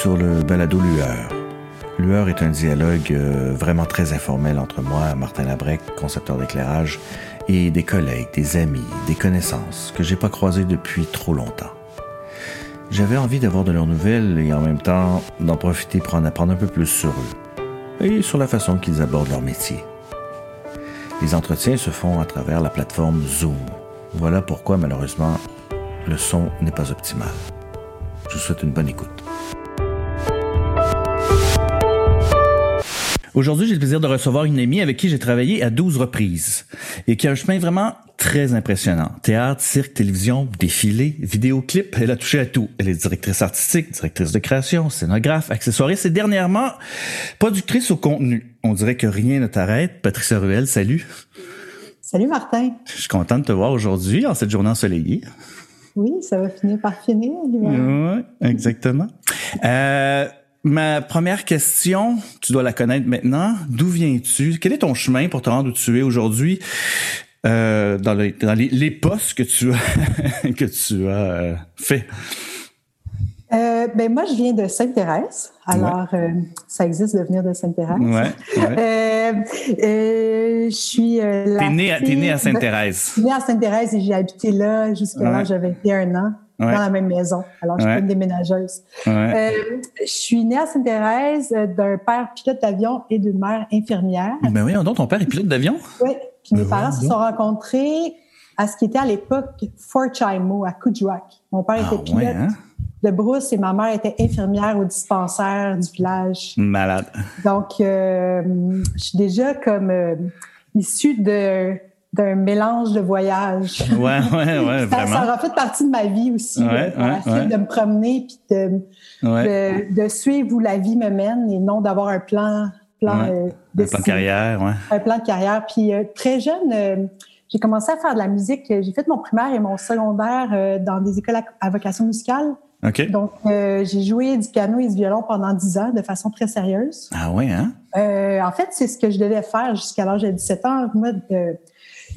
sur le balado Lueur. Lueur est un dialogue euh, vraiment très informel entre moi, Martin Labrec, concepteur d'éclairage, et des collègues, des amis, des connaissances que j'ai pas croisés depuis trop longtemps. J'avais envie d'avoir de leurs nouvelles et en même temps d'en profiter pour en apprendre un peu plus sur eux et sur la façon qu'ils abordent leur métier. Les entretiens se font à travers la plateforme Zoom. Voilà pourquoi malheureusement le son n'est pas optimal. Je vous souhaite une bonne écoute. Aujourd'hui, j'ai le plaisir de recevoir une amie avec qui j'ai travaillé à 12 reprises et qui a un chemin vraiment très impressionnant. Théâtre, cirque, télévision, défilé, vidéoclip, elle a touché à tout. Elle est directrice artistique, directrice de création, scénographe, accessoiriste et dernièrement productrice au contenu. On dirait que rien ne t'arrête. Patricia Ruel, salut. Salut Martin. Je suis contente de te voir aujourd'hui en cette journée ensoleillée. Oui, ça va finir par finir. Oui, exactement. Euh, Ma première question, tu dois la connaître maintenant. D'où viens-tu? Quel est ton chemin pour te rendre où tu es aujourd'hui? Euh, dans, les, dans les, postes que tu as, que tu as euh, fait? Euh, ben moi, je viens de Sainte-Thérèse. Alors, euh, ça existe de venir de Sainte-Thérèse. Ouais, je suis. t'es née, es née à Sainte-Thérèse. Je suis née à Sainte-Thérèse et j'ai habité là jusqu'à l'âge de 21 ans dans la même maison. Alors, je suis une déménageuse. Euh, je suis née à Sainte-Thérèse euh, d'un père pilote d'avion et d'une mère infirmière. Ben oui, donc ton père est pilote d'avion? Oui. Puis mes ben parents se sont rencontrés à ce qui était à l'époque Fort Chimo, à Kuujjuaq. Mon père était ah pilote hein? de brousse et ma mère était infirmière au dispensaire du village. Malade. Donc, euh, je suis déjà comme issue de d'un mélange de voyages. Ouais, ouais, ouais, ça, vraiment. Ça aura fait partie de ma vie aussi, ouais, de, me promener puis de, de, suivre où la vie me mène et non d'avoir un plan, plan euh, de un plan de carrière, ouais. Un plan de carrière. Puis euh, très jeune, euh, j'ai commencé à faire de la musique. J'ai fait mon primaire et mon secondaire dans des écoles à, vocation musicale. Donc, j'ai joué du piano et du violon pendant dix ans de façon très sérieuse. Ah ouais, hein? en fait, c'est ce que je devais faire jusqu'à l'âge de 17 ans. Moi,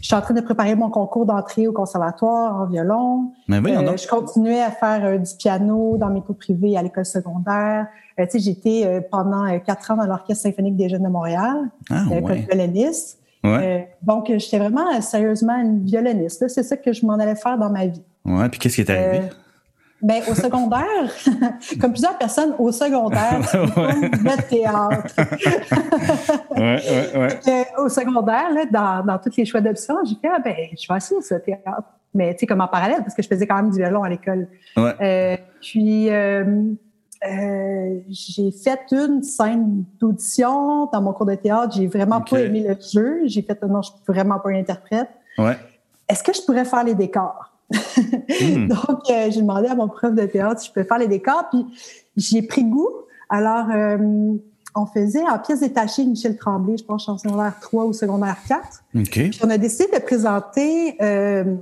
je suis en train de préparer mon concours d'entrée au conservatoire en violon. Mais oui, euh, je continuais à faire euh, du piano dans mes cours privés à l'école secondaire. Euh, tu sais, j'étais euh, pendant quatre ans dans l'Orchestre symphonique des jeunes de Montréal, ah, comme violoniste. Ouais. donc, j'étais vraiment sérieusement une violoniste. C'est ça que je m'en allais faire dans ma vie. Ouais. Puis qu'est-ce qui est arrivé? Ben, au secondaire, comme plusieurs personnes au secondaire, le théâtre. ouais, ouais, ouais. au secondaire, là, dans, dans tous les choix d'options, j'ai fait, ah, ben, je vais essayer ce théâtre. Mais, tu sais, comme en parallèle, parce que je faisais quand même du violon à l'école. Ouais. Euh, puis, euh, euh, j'ai fait une scène d'audition dans mon cours de théâtre. J'ai vraiment pas aimé le jeu. J'ai fait, non, je suis vraiment pas une interprète. Ouais. Est-ce que je pourrais faire les décors? Hmm. Donc, euh, j'ai demandé à mon prof de théâtre si je pouvais faire les décors, puis j'ai pris goût. Alors, euh, on faisait en pièces détachées Michel Tremblay, je pense en secondaire 3 ou secondaire 4. Puis on a décidé de présenter euh,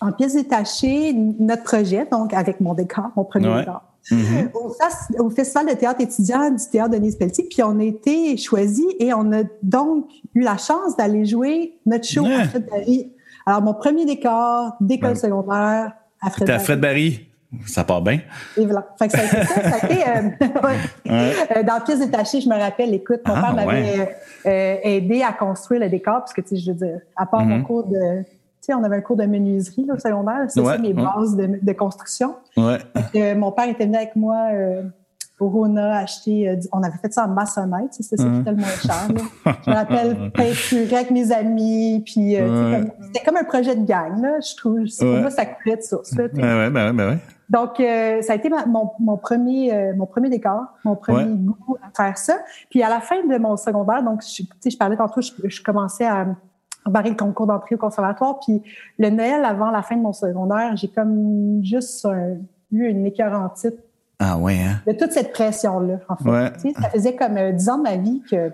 en pièces détachées notre projet, donc avec mon décor, mon premier décor. Mm-hmm. au, Festival de théâtre étudiant du théâtre Denise Pelletier, puis on a été choisis et on a donc eu la chance d'aller jouer notre show à Fred Barry alors, mon premier décor d'école ben, secondaire à Fred à Fred Barry. Ça part bien. Et voilà. Fait que ça a été ça. ça a été, euh, euh, dans pièce détachée, je me rappelle, écoute, mon ah, père m'avait euh, aidé à construire le décor, parce que, tu sais, je veux dire, à part mon mm-hmm. cours de... Tu sais, on avait un cours de menuiserie là, au secondaire. C'est ça mes bases de, de construction. Ouais. mon père était venu avec moi Rona a acheté, euh, on avait fait ça en maçonnette, c'était ça qui était le moins cher. Je me rappelle peinturer avec mes amis, puis euh, c'était comme un projet de gang, là, je trouve. Moi, ça coulait de source. Là, ouais, ben ouais, ben ouais. Donc, euh, ça a été mon, mon, premier mon premier décor, mon premier goût à faire ça. Puis à la fin de mon secondaire, donc, je, je parlais tantôt, je, je commençais à barrer le concours d'entrée au conservatoire. Puis le Noël, avant la fin de mon secondaire, j'ai comme juste eu une écœurantite ah ouais, hein? De toute cette pression-là, en fait. Ça faisait comme euh, dix ans de ma vie que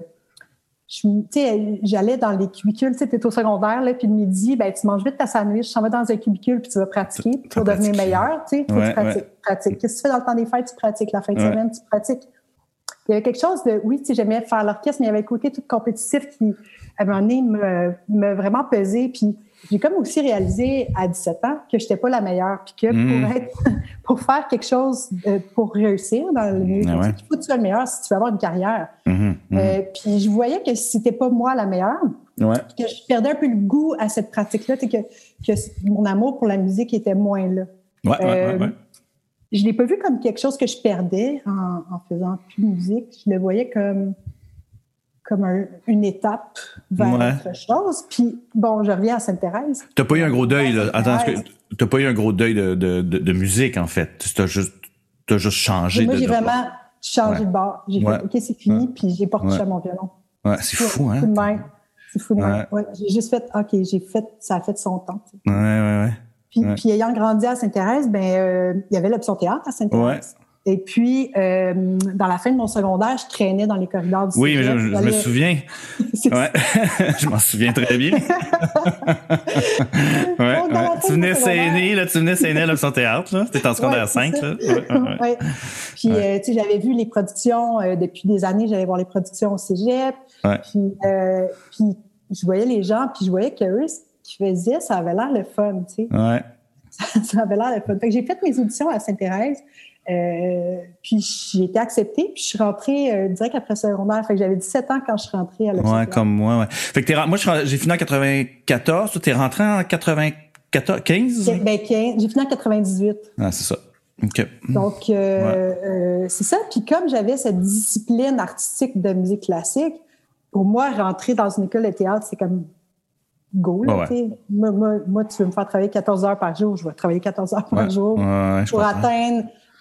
j'allais dans les cubicules, tu étais au secondaire, là, puis le midi, ben, tu manges vite ta sandwich, tu vas dans un cubicule, puis tu vas pratiquer pour devenir meilleur. Tu sais, tu pratiques. Qu'est-ce que tu fais dans le temps des fêtes? Tu pratiques. La fin de semaine, tu pratiques. Il y avait quelque chose de, oui, tu sais, j'aimais faire l'orchestre, mais il y avait un côté tout compétitif qui, à un moment donné, me, me vraiment pesé. Puis j'ai comme aussi réalisé à 17 ans que j'étais pas la meilleure, puis que pour Mm. être, pour faire quelque chose, euh, pour réussir dans le milieu, Ah ouais. il faut que tu sois le meilleur si tu veux avoir une carrière. Mhm, mhm. Euh, puis je voyais que c'était pas moi la meilleure, Ouais. que je perdais un peu le goût à cette pratique-là, que, que mon amour pour la musique était moins là. Ouais, ouais, ouais, Euh. Je l'ai pas vu comme quelque chose que je perdais en, en faisant plus de musique. Je le voyais comme comme un- une étape vers Ouais. autre chose. Puis bon, je reviens à Sainte-Thérèse. T'as pas eu un gros deuil, là. Attends, t'as pas eu un gros deuil de, de, de, de musique, en fait. T'as juste, t'as juste changé Moi, de. j'ai de- vraiment changé Ouais. de bord. J'ai Ouais. fait OK, c'est fini, puis j'ai pas Ouais. à mon violon. Ouais, c'est fou, hein? C'est fou de même. J'ai juste fait OK, j'ai fait ça a fait son temps. tu sais. Ouais, ouais, ouais. Puis, puis ayant grandi à Sainte-Thérèse, ben euh, il y avait l'option théâtre à Sainte-Thérèse. Et puis, euh, dans la fin de mon secondaire, je traînais dans les corridors du Oui, mais je, cégep. je me souviens. Ouais. je m'en souviens très bien. ouais, Donc, ouais. Tu venais saigner, là. Tu venais saigner à l'option théâtre, là. T'étais en secondaire Ouais, 5, c'est là. ça. Puis, euh, tu sais, j'avais vu les productions euh, depuis des années. J'allais voir les productions au cégep. Ouais. Puis, puis, je voyais les gens, puis je voyais qu'eux, ce qu'ils faisaient, ça avait l'air le fun, tu sais. Ouais. ça avait l'air le fun. Fait que j'ai fait mes auditions à Sainte-Thérèse. Euh, puis j'ai été acceptée, puis je suis rentrée euh, direct après secondaire. Fait que j'avais 17 ans quand je suis rentrée à l'option Ouais, comme moi, ouais. Fait que moi, j'ai fini en 94. Toi, t'es rentré en 94, 15? Ben, 15, j'ai fini en 98. Ah, c'est ça. OK. Donc, euh, c'est ça. Puis comme j'avais cette discipline artistique de musique classique, pour moi, rentrer dans une école de théâtre, c'est comme go. Là, Ouais, moi, moi, moi, tu veux me faire travailler 14 heures par jour, je vais travailler 14 heures par Ouais. jour pour comprends.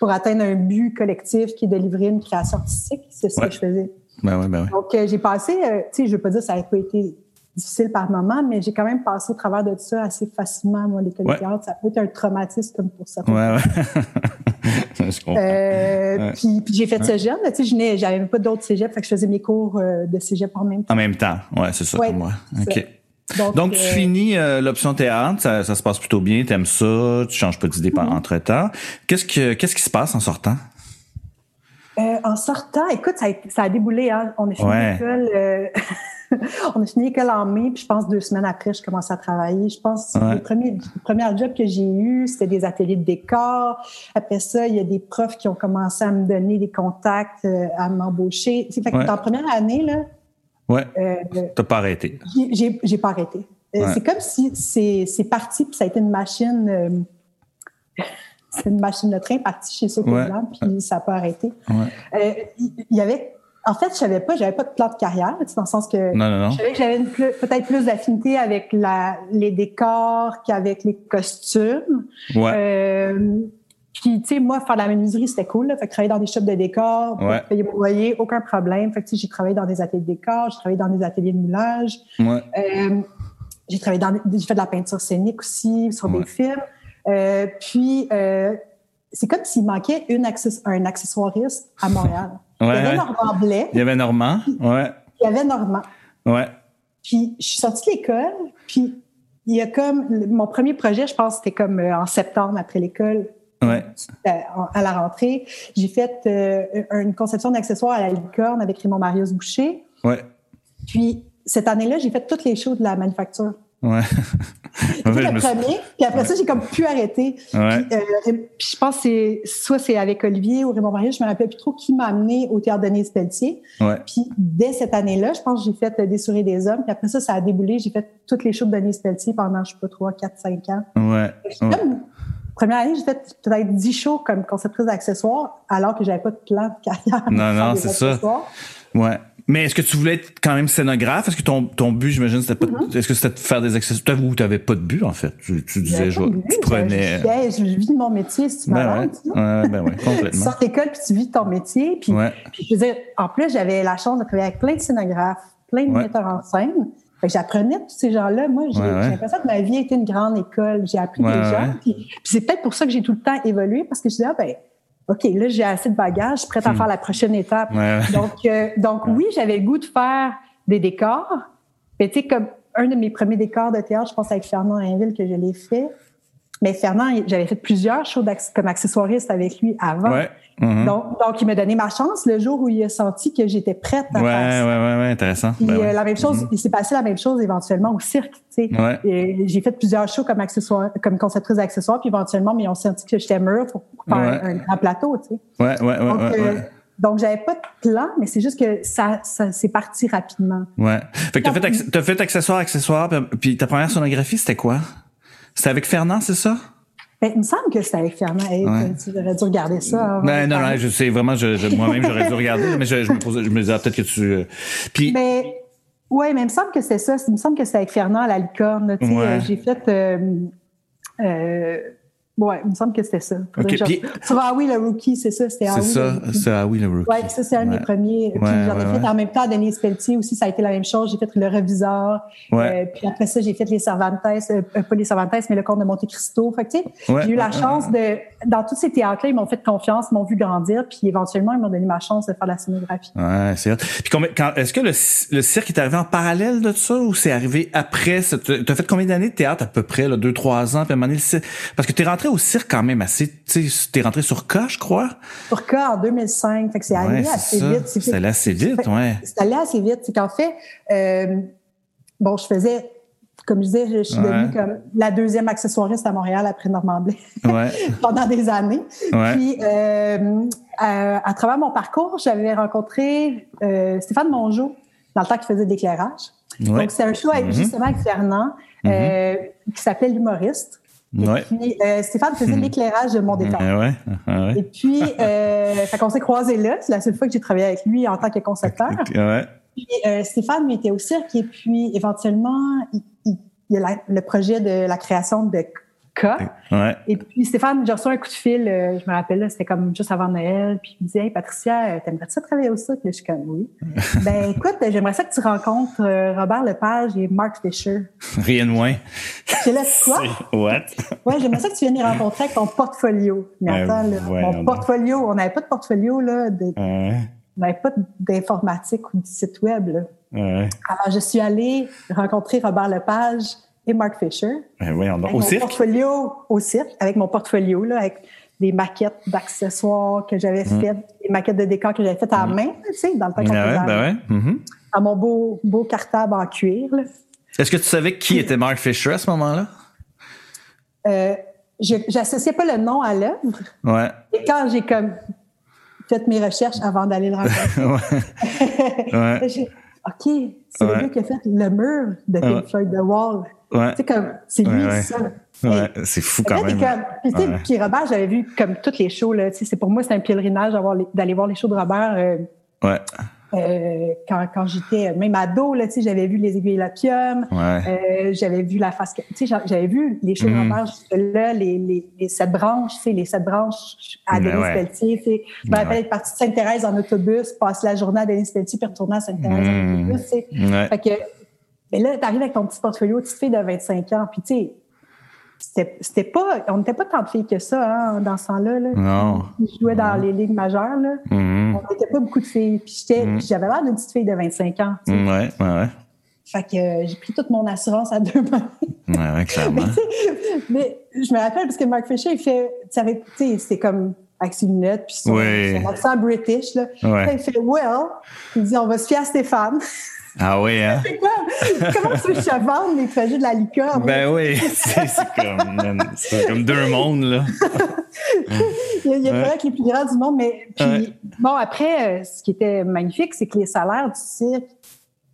Pour atteindre un but collectif qui est de livrer une création artistique. C'est ça Ouais. que je faisais. Ben ouais, ben ouais. Donc, euh, j'ai passé, euh, tu sais, je veux pas dire que ça n'a pas été difficile par moment, mais j'ai quand même passé au travers de ça assez facilement, moi, l'école de théâtre. Ça peut être un traumatisme comme pour certains. Ouais, je comprends. Euh. Puis, puis j'ai fait ça là, Tu sais, j'avais même pas d'autres cégep, fait que je faisais mes cours euh, de cégep en même temps. En même temps. Ouais, c'est ça pour moi. OK. Donc, Donc, tu euh, finis euh, l'option théâtre, ça, ça se passe plutôt bien, t'aimes ça, tu changes pas d'idée Mm-hmm. entre temps. Qu'est-ce que qu'est-ce qui se passe en sortant? euh, en sortant, écoute, ça a, ça a déboulé. Hein. On a fini Ouais. l'école. euh, on a fini l'école en mai, puis je pense deux semaines après, je commence à travailler. Je pense Ouais. le premier, le premier job que j'ai eu, c'était des ateliers de décor. Après ça, il y a des profs qui ont commencé à me donner des contacts, à m'embaucher. C'est fait que Ouais. la première année, là, Ouais, euh, t'as pas arrêté. J'ai- pas arrêté. Euh, Ouais. C'est comme si c'est parti, puis ça a été une machine. euh, c'est une machine de train partie chez Sauté Ouais. Puis ça n'a pas arrêté. Ouais. Euh, Il y avait. En fait, je savais pas, j'avais pas de plan de carrière, tu sais, dans le sens que Non, non, non. je savais que j'avais peut-être plus d'affinité avec la, les décors qu'avec les costumes. Ouais. Puis, tu sais, moi, faire de la menuiserie, c'était cool. Là. Fait que travailler dans des shops de décors, pour Ouais. payer loyer, aucun problème. Fait que, tu sais, j'ai travaillé dans des ateliers de décors, j'ai travaillé dans des ateliers de moulage. Ouais. Euh, j'ai travaillé dans, j'ai fait de la peinture scénique aussi, sur Ouais. des films. Euh, puis, euh, c'est comme s'il manquait une access- un accessoiriste à Montréal. il y avait. Normand Blais, Il y avait Normand. Ouais. il y avait Normand. Ouais. Puis, je suis sortie de l'école, puis il y a comme, mon premier projet, je pense, c'était comme euh, en septembre après l'école, Ouais. euh, à la rentrée. J'ai fait euh, une conception d'accessoires à la licorne avec Raymond Marius Boucher. Ouais. Puis, cette année-là, j'ai fait toutes les shows de la manufacture. Ouais. Ouais, fait le suis- premier, puis après ça, j'ai comme pu arrêter. Ouais. Puis, euh, puis je pense que c'est soit c'est avec Olivier ou Raymond Marius, je me rappelle plus trop qui m'a amené au théâtre Denise Pelletier. Ouais. Puis dès cette année-là, je pense que j'ai fait Des souris des hommes. Puis après ça, ça a déboulé. J'ai fait toutes les shows de Denise Pelletier pendant, je sais pas, 3, 4, 5 ans. Ouais. Première année, j'ai fait peut-être 10 shows comme conceptrice d'accessoires, alors que j'avais pas de plan de carrière. Non, non, c'est ça. Ouais. Mais est-ce que tu voulais être quand même scénographe? Est-ce que ton, ton but, j'imagine, c'était pas, Mm-hmm. est-ce que c'était de faire des accessoires? Ou t'avais pas de but, en fait? Tu, tu disais, je, but, tu prenais. Je, je, je vis mon métier, si tu Ben ouais. tu. Ouais, ben ouais, Tu complètement. sors d'école puis tu vis ton métier. Puis, Ouais. puis je veux dire, en plus, j'avais la chance de travailler avec plein de scénographes, plein de metteurs en scène. J'apprenais tous ces gens-là. Moi, j'ai Ouais, ouais. j'ai l'impression que ma vie a été une grande école. J'ai appris Ouais, des gens. Puis, puis c'est peut-être pour ça que j'ai tout le temps évolué parce que je disais, ah, ben, OK, là, j'ai assez de bagages, je suis prête à faire la prochaine étape. Hmm. Donc, euh, donc oui, j'avais le goût de faire des décors. Mais tu sais, comme un de mes premiers décors de théâtre, je pense avec Fernand Rainville que je l'ai fait. Mais Fernand, j'avais fait plusieurs shows comme accessoiriste avec lui avant. Ouais. Mm-hmm. donc, donc, il m'a donné ma chance le jour où il a senti que j'étais prête à ouais, faire ça. Ouais, ouais, ouais, intéressant. Puis, Ben euh, ouais. la même chose, Mhm. il s'est passé la même chose éventuellement au cirque. Tu sais. Ouais. J'ai fait plusieurs shows comme accessoire, comme conceptrice d'accessoires, puis éventuellement, mais ils ont senti que j'étais mûre pour faire un, un grand plateau. Tu sais. Ouais, ouais, ouais, Donc, ouais, euh, donc j'avais pas de plan, mais c'est juste que ça, ça c'est parti rapidement. Ouais. Fait que t'as fait, t'as fait accessoire, accessoire, puis ta première sonographie, c'était quoi? C'était avec Fernand, c'est ça? Ben, il me semble que c'était avec Fernand. Hey, Ouais. Tu aurais dû regarder ça. Ben, non, non, je sais, vraiment, je, je- moi-même, j'aurais dû regarder, mais je, je me posais, je me disais, ah, peut-être que tu, euh, puis, Mais ouais, mais il me semble que c'est ça. Il me semble que c'est avec Fernand à la licorne. Ouais. euh, J'ai fait. Euh, euh, ouais, il me semble que c'était ça. Faudrait Ok, que je- puis- Sur Ah oui, le rookie, c'est ça. C'était Ah c'est oui, ça, c'est, ah oui, le rookie. Ouais, ça, c'est un de Ouais. mes premiers. Puis Ouais, j'en ai ouais, fait en même temps Denise Pelletier aussi, ça a été la même chose. J'ai fait le reviseur. Ouais. Euh, puis après ça, j'ai fait les Cervantes, euh, pas les Cervantes, mais le Comte de Monte Cristo. Fait tu sais, j'ai eu la chance de, dans tous ces théâtres-là, ils m'ont fait confiance, ils m'ont vu grandir, puis éventuellement, ils m'ont donné ma chance de faire la sonographie. Ouais, c'est hot. Puis est-ce que le, le cirque est arrivé en parallèle de ça ou c'est arrivé après? cette- T'as fait combien d'années de théâtre à peu près, là, deux, trois ans, puis à un moment donné, parce que t'es rentré au cirque quand même assez, tu sais, t'es rentré sur K, je crois. Pour cas, en 2005, fait que c'est Ouais, assez ça. vite. C'est allé assez vite, ouais. C'est allé assez vite. C'est qu'en fait, euh, bon, je faisais, comme je disais, je, suis Ouais. devenue comme la deuxième accessoiriste à Montréal après Normand Ouais. pendant des années. Ouais. Puis, euh, à, à travers mon parcours, j'avais rencontré euh, Stéphane Mongeau dans le temps qu'il faisait de l'éclairage. Donc, c'est un show avec, Mhm. justement avec Fernand euh, qui s'appelait L'humoriste. Et puis, euh, Stéphane faisait l'éclairage de mon décor. Ouais, ouais. ouais. Et puis, euh, fait qu'on s'est croisés là. C'est la seule fois que j'ai travaillé avec lui en tant que concepteur. Ouais. Puis, euh, Stéphane, lui, était au cirque. Et puis, éventuellement, il, il- il y a la- le projet de la création de Ouais. Et puis, Stéphane, j'ai reçu un coup de fil, euh, je me rappelle, c'était comme juste avant Noël. Puis, il me dit Hey, Patricia, euh, t'aimerais-tu ça travailler au? Là, je suis comme Oui. ben, écoute, j'aimerais ça que tu rencontres euh, Robert Lepage et Mark Fisher. Rien de moins. J'ai là, quoi? What? Ouais, j'aimerais ça que tu viennes les rencontrer avec ton portfolio. Mais Ben, attends, là, voyons mon portfolio, on n'avait pas de portfolio, là, de, Ouais. on n'avait pas d'informatique ou de site web, là. Ouais. Alors, je suis allée rencontrer Robert Lepage et Mark Fisher. Ben, voyons donc. Avec Au mon cirque? portfolio au cirque, avec mon portfolio, là, avec des maquettes d'accessoires que j'avais faites, des maquettes de décors que j'avais faites à la main, tu sais, dans le temps qu'on Mm. Ouais, à ben ouais. Mhm. Dans mon beau, beau cartable en cuir. Est-ce que tu savais qui était Mark Fisher à ce moment-là? Euh, je j'associais pas le nom à l'œuvre. Ouais. Et quand j'ai comme fait mes recherches avant d'aller le rencontrer, Ouais. Ouais. j'ai- OK, c'est Ouais. le gars qui a fait le mur de Pink Ouais. Floyd, The Wall. Ouais. Sais, comme, c'est lui, Ouais, ça. Ouais. C'est fou quand Là, même. comme- sais, Ouais. puis Robert, j'avais vu comme toutes les shows. Là, c'est pour moi, c'est un pèlerinage d'aller voir les shows de Robert. euh, Ouais. euh, quand, quand j'étais même ado, là, tu sais, j'avais vu les aiguilles et l'opium. Ouais. Euh, j'avais vu la face. Tu sais, j'a- j'avais vu les shows Mhm. de Robert jusque-là, les, les, les sept branches, les sept branches à Ben Denis ouais. Pelletier. Je me rappelle être partie de Sainte-Thérèse en autobus, passer la journée à Denis Pelletier, puis retourner à Sainte-Thérèse en autobus. tu sais. Ouais. Fait que, mais là, t'arrives avec ton petit portfolio, petite fille de 25 ans, puis tu sais, c'était pas, on n'était pas tant de filles que ça, hein, dans ce temps-là, là. Non. Qui jouaient dans les ligues majeures, là. Mhm. On n'était pas beaucoup de filles. Puis j'étais- Mm. puis j'avais l'air d'une petite fille de 25 ans. tu sais. Ouais, ouais, ouais. Fait que euh, j'ai pris toute mon assurance à deux mains. Ouais, ouais, clairement. Mais je me rappelle parce que Mark Fisher, il fait, tu tu sais, c'est comme avec ses lunettes puis son, Oui. son accent british, là. Ouais. Il fait, well, il dit, on va se fier à Stéphane. Ah oui, hein? C'est quoi? Comment tu veux que je te vende les trajets de la licorne? Ben oui, c'est comme, comme deux mondes, là. Il y a, il y a Ouais. les plus grands du monde, mais puis, Ouais. bon, après, euh, ce qui était magnifique, c'est que les salaires du cirque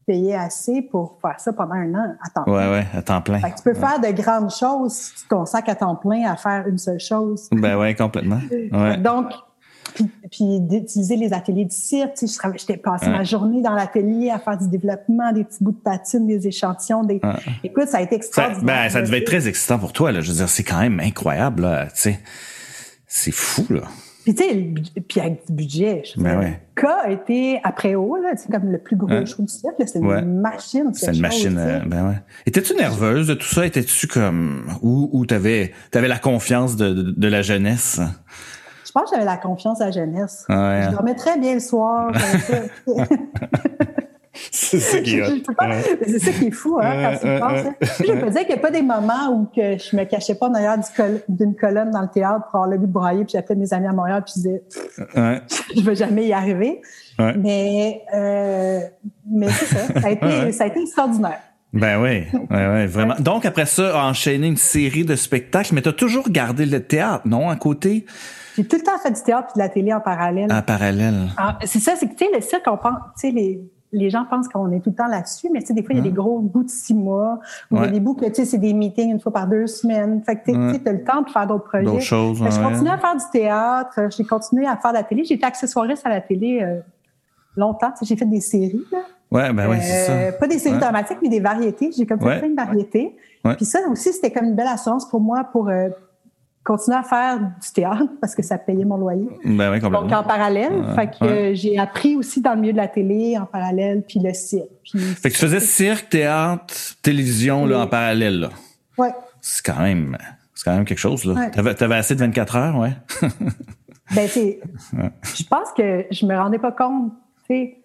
payaient assez pour faire ça pendant un an à temps plein. Ouais, ouais, à temps plein. Fait que tu peux faire de grandes choses si tu consacres à temps plein à faire une seule chose. Ben ouais, complètement. Ouais. Donc, puis, puis d'utiliser les ateliers du cirque, tu sais, j'étais passé Ouais. ma journée dans l'atelier à faire du développement, des petits bouts de patine, des échantillons, des. Ouais. Écoute, ça a été Ça, extraordinaire. ben, ça devait être très excitant pour toi, là. Je veux dire, c'est quand même incroyable, là. Tu sais, c'est fou, là. Puis tu sais, le puis avec du budget. Je Ben ouais. K a été après haut, là, tu sais, comme le plus gros Ouais. show du cirque, là, c'est Ouais. une machine. C'est une machine. euh, ben ouais. Étais-tu nerveuse de tout ça? Étais-tu comme ou ou t'avais t'avais la confiance de, de, de la jeunesse? Je pense que j'avais la confiance à la jeunesse. Ouais. Je dormais très bien le soir. c'est ça qui est C'est ça qui est fou, hein, quand tu penses. Hein. Je peux dire qu'il n'y a pas des moments où que je me cachais pas derrière d'une colonne dans le théâtre pour avoir le but de brailler, puis j'appelais mes amis à Montréal, puis je disais, je ne vais jamais y arriver. Mais, euh, mais c'est ça. Ça a, été, ça a été extraordinaire. Ben oui, ouais, ouais, vraiment. Donc après ça, enchaîner une série de spectacles, mais tu as toujours gardé le théâtre, non, à côté? J'ai tout le temps fait du théâtre et de la télé en parallèle. En parallèle. Ah, c'est ça, c'est que tu sais, le cirque, on pense, tu sais, les, les gens pensent qu'on est tout le temps là-dessus, mais tu sais, des fois, il y a des gros bouts de six mois, ou il y a des bouts que, tu sais, c'est des meetings une fois par deux semaines. Fait que, tu sais, as le temps de faire d'autres projets. D'autres choses, Je continue à faire du théâtre, j'ai continué à faire de la télé. J'ai été accessoiriste à la télé euh, longtemps. Tu sais, j'ai fait des séries, là. Ouais, ben oui, c'est ça. Euh, pas des séries dramatiques, mais des variétés. J'ai comme fait plein de variétés. Puis ça aussi, c'était comme une belle assurance pour moi pour euh, continuer à faire du théâtre parce que ça payait mon loyer. Ben oui. Donc en parallèle, fait que j'ai appris aussi dans le milieu de la télé en parallèle, puis le cirque. fait que tu faisais cirque, théâtre, télévision là en parallèle là. Ouais. C'est quand même, c'est quand même quelque chose là. T'avais, avais assez de 24 heures, ouais. ben c'est, je pense que je me rendais pas compte, tu sais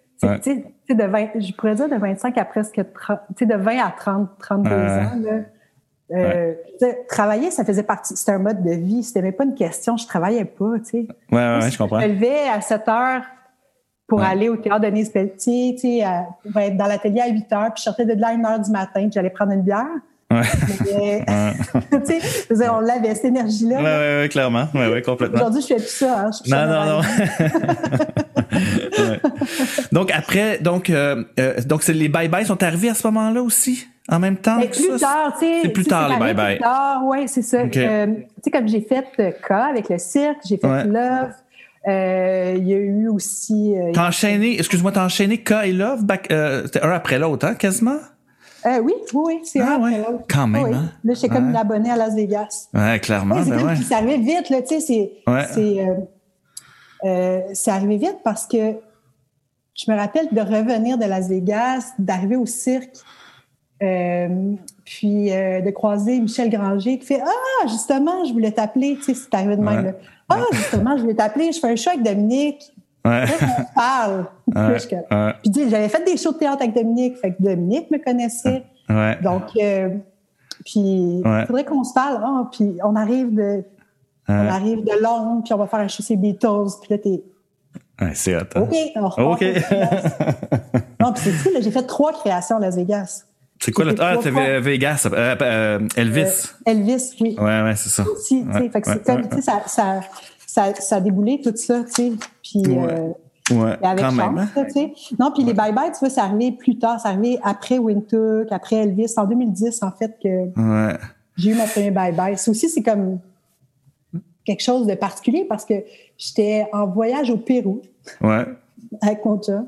de 20, je pourrais dire de 25 à presque 30, de 20 à 30, 32 ans. Là, euh, travailler, ça faisait partie, c'était un mode de vie, c'était même pas une question, je travaillais pas, tu sais. Ouais, ouais, je comprends. Je me levais à 7 heures pour aller au théâtre de Nice Pelletier, tu sais, être dans l'atelier à 8 heures, puis je sortais de là à 1 heure du matin, puis j'allais prendre une bière. Ouais. tu sais, on l'avait, cette énergie-là. Oui, oui, ouais, clairement. Ouais, ouais, complètement. Aujourd'hui, je fais plus ça. Hein, non, non, non, Donc, après, donc, euh, euh, donc les bye-bye sont arrivés à ce moment-là aussi? En même temps? Mais plus tard. C'est plus tard, les bye-bye. Plus tard, oui, c'est ça. Euh, tu sais, comme j'ai fait K avec le cirque, j'ai fait Love. Il y a eu aussi. t'as enchaîné, excuse-moi, t'as enchaîné K et Love, c'était un après l'autre, hein, quasiment? Euh, oui, oui, oui, c'est ah, ouais. Quand même, hein? Là, j'étais comme une abonnée à Las Vegas. Ouais, clairement. c'est ben ouais. ça arrivait vite, là, tu sais, c'est, c'est, euh, euh, c'est arrivé vite parce que je me rappelle de revenir de Las Vegas, d'arriver au cirque, euh, puis euh, de croiser Michel Granger qui fait Ah, justement, je voulais t'appeler, tu sais, c'est arrivé de même. Ah, justement, je voulais t'appeler, je fais un show avec Dominique. Ouais. on parle. Puis j'avais fait des shows de théâtre avec Dominique, fait que Dominique me connaissait. Ouais. Donc, euh, puis il faudrait qu'on se parle. Oh, puis on arrive de, on arrive de Londres, puis on va faire un show ces Beatles. Puis là, t'es Ouais, c'est hot. Hein. OK. OK. non, puis c'est fou, là, j'ai fait trois créations à Las Vegas. C'est quoi le Ah, c'était Vegas, euh, euh, Elvis. Euh, Elvis, oui. Ouais, ouais, c'est ça. Aussi, tu sais, fait que comme, ça, ça, ça, ça a déboulé tout ça, tu sais. Puis, ouais. Ouais, avec quand chance, même, hein? tu sais. Non, puis les bye-bye, tu vois, c'est arrivé plus tard. C'est arrivé après Wintook, après Elvis. En 2010, en fait, que ouais. j'ai eu mon premier bye-bye. Ça aussi, c'est comme quelque chose de particulier parce que j'étais en voyage au Pérou. Ouais. Chum.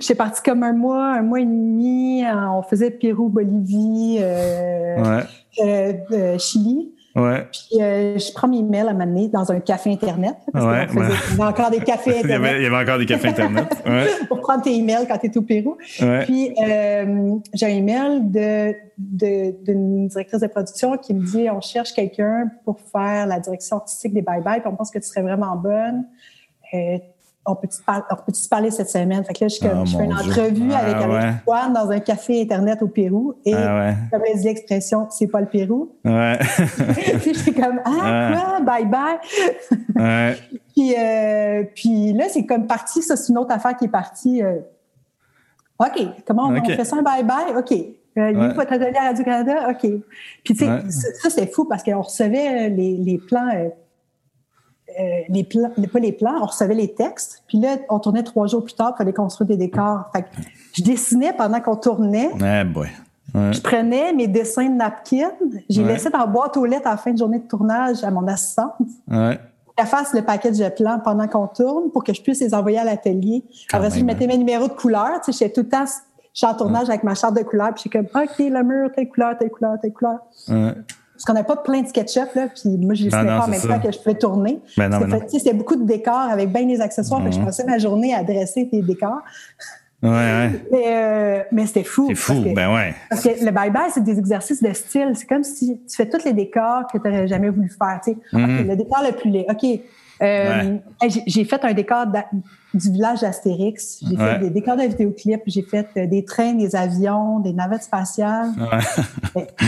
J'étais partie comme un mois, un mois et demi. On faisait Pérou, Bolivie, euh, ouais. euh, euh, Chili. Ouais. Puis euh, je prends mes mails à m'amener dans un café Internet. Parce ouais, faisait, Il y avait encore des cafés Internet. il, y avait, encore des cafés Internet. Ouais. pour prendre tes emails quand tu es au Pérou. Ouais. Puis euh, j'ai un email de, d'une directrice de production qui me dit on cherche quelqu'un pour faire la direction artistique des Bye Bye, puis on pense que tu serais vraiment bonne. Euh, on peut-tu se parler cette semaine? Fait que là, je, comme, je fais une entrevue ah, avec ouais. dans un café Internet au Pérou. Et, ah, ouais. comme dit l'expression, c'est pas le Pérou. Ouais. puis j'étais comme, ah, quoi? Bye bye. ouais. puis, euh, puis là, c'est comme parti. Ça, c'est une autre affaire qui est partie. Euh, OK, comment on, fait ça un bye bye? OK. Euh, il ouais. faut à Radio-Canada? OK. Puis, tu sais, ça, c'est fou parce qu'on recevait les, les plans. Euh, les plans, pas les plans, on recevait les textes. Puis là, on tournait trois jours plus tard, il fallait construire des décors. Fait que je dessinais pendant qu'on tournait. Ah boy. Ouais. Je prenais mes dessins de napkin, j'ai ouais. laissé dans la boîte aux lettres à la fin de journée de tournage à mon assistante. Ouais. Qu'elle fasse le paquet de plans pendant qu'on tourne pour que je puisse les envoyer à l'atelier. Après ça, je mettais mes numéros de couleur. Tu sais, j'étais tout le temps, je suis en tournage avec ma charte de couleur, puis je suis comme, OK, le mur, telle couleur, telle couleur, telle couleur. Parce qu'on n'avait pas plein de SketchUp, là, puis moi, je ne ben pas en même temps que je pouvais tourner. Ben non, C'était beaucoup de décors avec bien des accessoires, mmh. je passais ma journée à dresser tes décors. Ouais, ouais. Mais, euh, mais c'était fou. C'est fou, que, ben ouais. Parce que le bye-bye, c'est des exercices de style. C'est comme si tu fais tous les décors que tu n'aurais jamais voulu faire. Tu sais. Mmh. Okay, le décor le plus laid. OK, Euh, j'ai fait un décor du village d'Astérix. J'ai fait des décors de vidéoclips. J'ai fait euh, des trains, des avions, des navettes spatiales.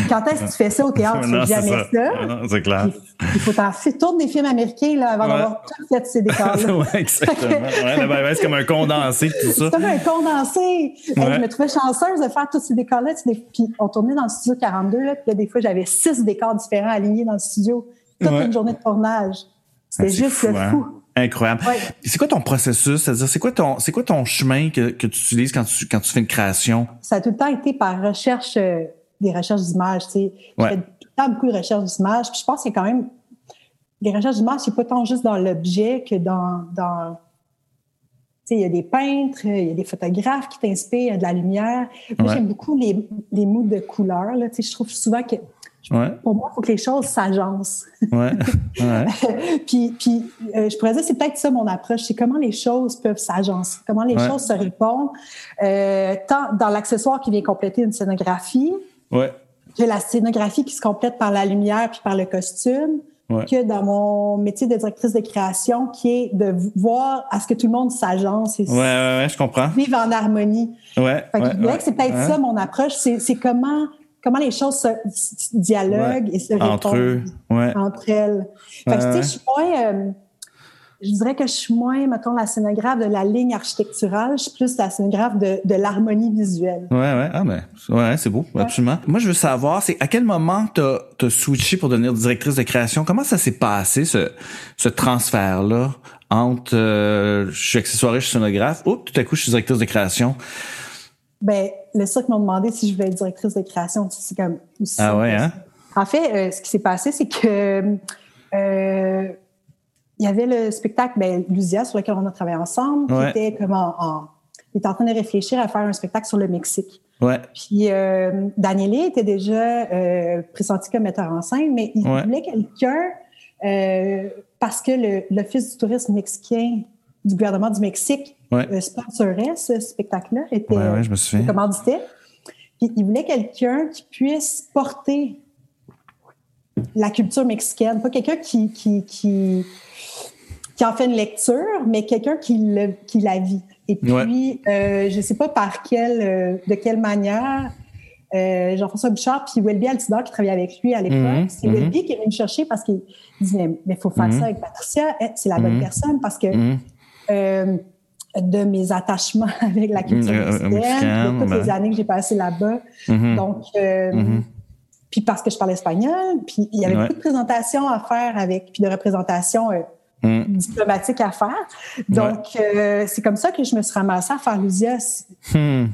Quand est-ce que tu fais ça au théâtre? Tu fais jamais ça. C'est clair. Il, faut t'en faire tourner des films américains là, avant d'avoir tout fait ces décors-là. ouais, exactement. c'est comme un condensé, tout ça. C'est comme un condensé. je me trouvais chanceuse de faire tous ces décors-là. Puis on tournait dans le studio 42. Là, puis des fois, j'avais six décors différents alignés dans le studio. Toute une journée de tournage. Ah, juste fou. Hein? Incroyable. C'est quoi ton processus? C'est-à-dire, c'est quoi ton, c'est quoi ton chemin que, que tu utilises quand tu, quand tu fais une création? Ça a tout le temps été par recherche, euh, des recherches d'images, tu sais. Ouais. tout le temps beaucoup de recherches d'images. Puis je pense que quand même, les recherches d'images, c'est pas tant juste dans l'objet que dans, dans, tu sais, il y a des peintres, il y a des photographes qui t'inspirent, il y a de la lumière. Moi, j'aime beaucoup les, les moods de couleurs, là. Tu sais, je trouve souvent que pour moi, il faut que les choses s'agencent. Ouais. puis, puis euh, je pourrais dire, c'est peut-être ça mon approche, c'est comment les choses peuvent s'agencer, comment les choses se répondent, euh, tant dans l'accessoire qui vient compléter une scénographie, que la scénographie qui se complète par la lumière puis par le costume, que dans mon métier de directrice de création, qui est de voir à ce que tout le monde s'agence et je comprends. vivre en harmonie. Ouais, fait que c'est peut-être ça mon approche, c'est comment comment les choses se, dialoguent et se répondent entre eux, entre elles. Fait que, tu sais, je suis moins, euh, je dirais que je suis moins, mettons, la scénographe de la ligne architecturale, je suis plus la scénographe de, de l'harmonie visuelle. Ouais, ouais, ah ben, ouais, c'est beau, absolument. Moi, je veux savoir, c'est à quel moment t'as as switché pour devenir directrice de création? Comment ça s'est passé, ce, ce transfert-là entre euh, je suis accessoiriste, je suis scénographe, oups, tout à coup, je suis directrice de création? Ben, le cirque m'a demandé si je voulais être directrice de création. C'est comme Ah ouais, hein? En fait, euh, ce qui s'est passé, c'est que euh, il y avait le spectacle, ben, Lucia, sur lequel on a travaillé ensemble, qui était comme en, Il était en train de réfléchir à faire un spectacle sur le Mexique. Ouais. Puis euh, était déjà euh, pressenti comme metteur en scène, mais il voulait quelqu'un parce que l'Office du tourisme mexicain du gouvernement du Mexique ouais. Euh, sponsorait ce spectacle-là, était ouais, je me souviens. commanditait. Puis il voulait quelqu'un qui puisse porter la culture mexicaine, pas quelqu'un qui, qui, qui, qui, en fait une lecture, mais quelqu'un qui, qui la vit. Et puis, euh, je ne sais pas par quelle, euh, de quelle manière, euh, Jean-François Bouchard puis Welby Altidor qui travaillait avec lui à l'époque. Mhm, c'est mm qui est venu me chercher parce qu'il disait mais il faut faire mhm. ça avec Patricia, c'est la bonne mhm. personne parce que euh, de mes attachements avec la culture euh, mexicaine, de toutes les années que j'ai passées là-bas. Mm-hmm. Donc, euh, mm-hmm. puis parce que je parle espagnol, puis il y avait beaucoup de présentations à faire avec, puis de représentations mm. diplomatiques à faire. Donc, c'est comme ça que je me suis ramassée à faire Lusias. Hmm.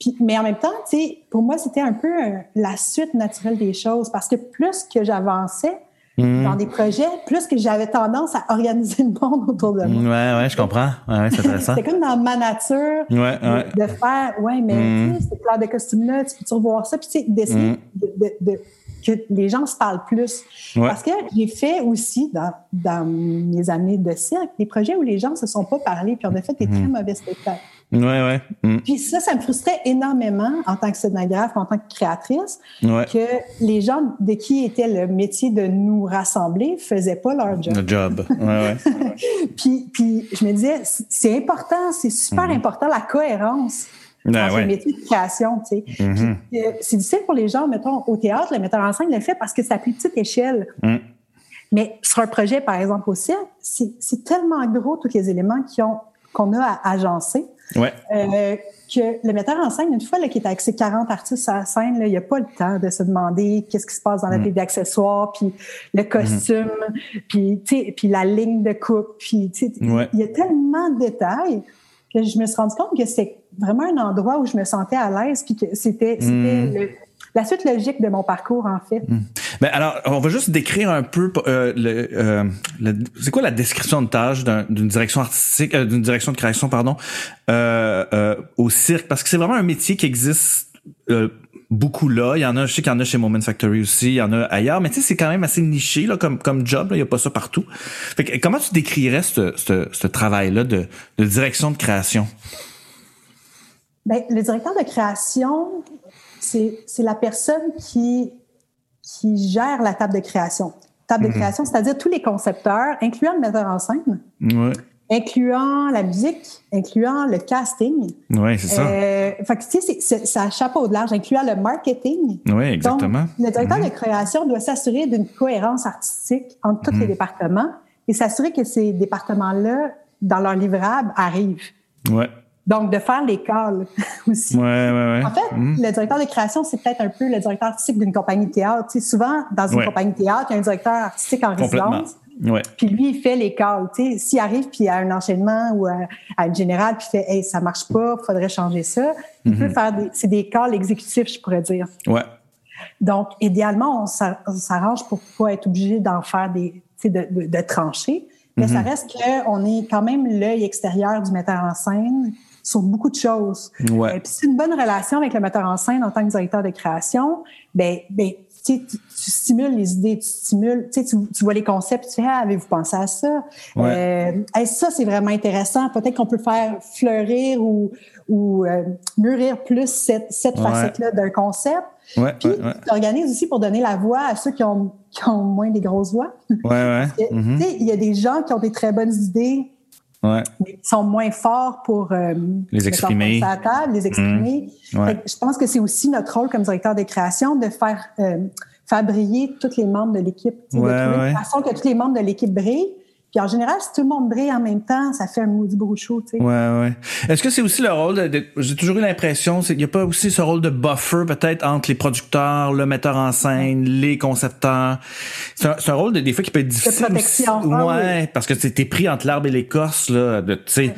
Puis, mais en même temps, tu sais, pour moi, c'était un peu la suite naturelle des choses parce que plus que j'avançais, Mm. dans des projets, plus que j'avais tendance à organiser le monde autour de moi. Ouais, ouais, je comprends. Ouais, c'est intéressant. c'est comme dans ma nature ouais, ouais. De, faire, ouais, mais mm. tu sais, ce de costume-là, tu peux-tu revoir ça? Puis, tu sais, d'essayer mm. de, de, que les gens se parlent plus. Parce que j'ai fait aussi, dans, dans mes années de cirque, des projets où les gens ne se sont pas parlé, puis on a fait des très mauvais spectacles. Ouais, ouais. Mm. Puis ça, ça me frustrait énormément en tant que scénographe, en tant que créatrice, que les gens de qui était le métier de nous rassembler faisaient pas leur job. Le job, ouais, ouais. puis, puis je me disais, c'est important, c'est super mm-hmm. important, la cohérence. dans le métier de création, tu sais. Mm-hmm. Euh, c'est difficile pour les gens, mettons, au théâtre, le metteur en scène le fait parce que c'est à plus petite échelle. Mm. Mais sur un projet, par exemple, au cirque, c'est tellement gros tous les éléments qu'on a à agencer Ouais. Euh, que le metteur en scène, une fois qu'il est avec ses 40 artistes à la scène, là, il a pas le temps de se demander qu'est-ce qui se passe dans la mm. vie d'accessoires, puis le costume, mm. puis, puis la ligne de coupe, puis il y a tellement de détails que je me suis rendu compte que c'est vraiment un endroit où je me sentais à l'aise, puis que c'était mm. le la suite logique de mon parcours, en fait. Hmm. Ben alors, on va juste décrire un peu euh, euh, le, c'est quoi la description de tâche d'une direction artistique, euh, d'une direction de création, pardon, au cirque, parce que c'est vraiment un métier qui existe beaucoup là. Il y en a, je sais qu'il y en a chez Moment Factory aussi, il y en a ailleurs, mais tu sais, c'est quand même assez niché là, comme, comme job. Il n'y a pas ça partout. Fait que, comment tu décrirais ce, ce, ce travail-là de, de direction de création? Ben, le directeur de création, c'est la personne qui, qui gère la table de création. table de mm-hmm. création, c'est-à-dire tous les concepteurs, incluant le metteur en scène, incluant la musique, incluant le casting. Oui, c'est ça. Euh, fait que, tu sais, ça chapeau de large, incluant le marketing. Oui, exactement. Donc, le directeur de création doit s'assurer d'une cohérence artistique entre tous les départements et s'assurer que ces départements-là, dans leur livrable, arrivent. Ouais. Donc, de faire les calls aussi. Ouais, ouais, ouais. En fait, mhm. le directeur de création, c'est peut-être un peu le directeur artistique d'une compagnie de théâtre. Tu sais, souvent, dans une compagnie de théâtre, il y a un directeur artistique en résidence. Puis lui, il fait les calls. Tu sais, s'il arrive puis il y a un enchaînement ou à, une générale puis il fait Hey, ça marche pas, faudrait changer ça. Il peut mhm. faire des, c'est des calls exécutifs, je pourrais dire. Ouais. Donc, idéalement, on s'arrange pour pas être obligé d'en faire des, tu sais, de, de, trancher. Mais ça mhm. reste qu'on est quand même l'œil extérieur du metteur en scène sur beaucoup de choses. Ouais. Euh, puis c'est une bonne relation avec le metteur en scène en tant que directeur de création. Ben, ben tu, tu, stimules les idées, tu stimules, tu, tu vois les concepts, tu fais, ah, avez-vous pensé à ça? Ouais. Euh, ça, c'est vraiment intéressant. Peut-être qu'on peut faire fleurir ou, ou euh, mûrir plus cette, cette facette-là d'un concept. Ouais, Puis, tu organises aussi pour donner la voix à ceux qui ont, qui ont moins des grosses voix. Ouais, ouais. Tu sais, Il y a des gens qui ont des très bonnes idées, Ouais. Mais ils sont moins forts pour euh, les exprimer. À table, les exprimer. Mmh. Ouais. Je pense que c'est aussi notre rôle comme directeur des créations de faire euh, faire briller tous les membres de l'équipe, ouais, de ouais. façon que tous les membres de l'équipe brillent. Puis en général, si tout le monde brille en même temps, ça fait un maudit beau show, tu sais. Ouais, ouais. Est-ce que c'est aussi le rôle de, j'ai toujours eu l'impression, c'est qu'il n'y a pas aussi ce rôle de buffer peut-être entre les producteurs, le metteur en scène, les concepteurs? C'est un, un, rôle de, des fois qui peut être difficile. De protection. Ah ouais, parce que t'es pris entre l'arbre et l'écorce, là, de, tu sais.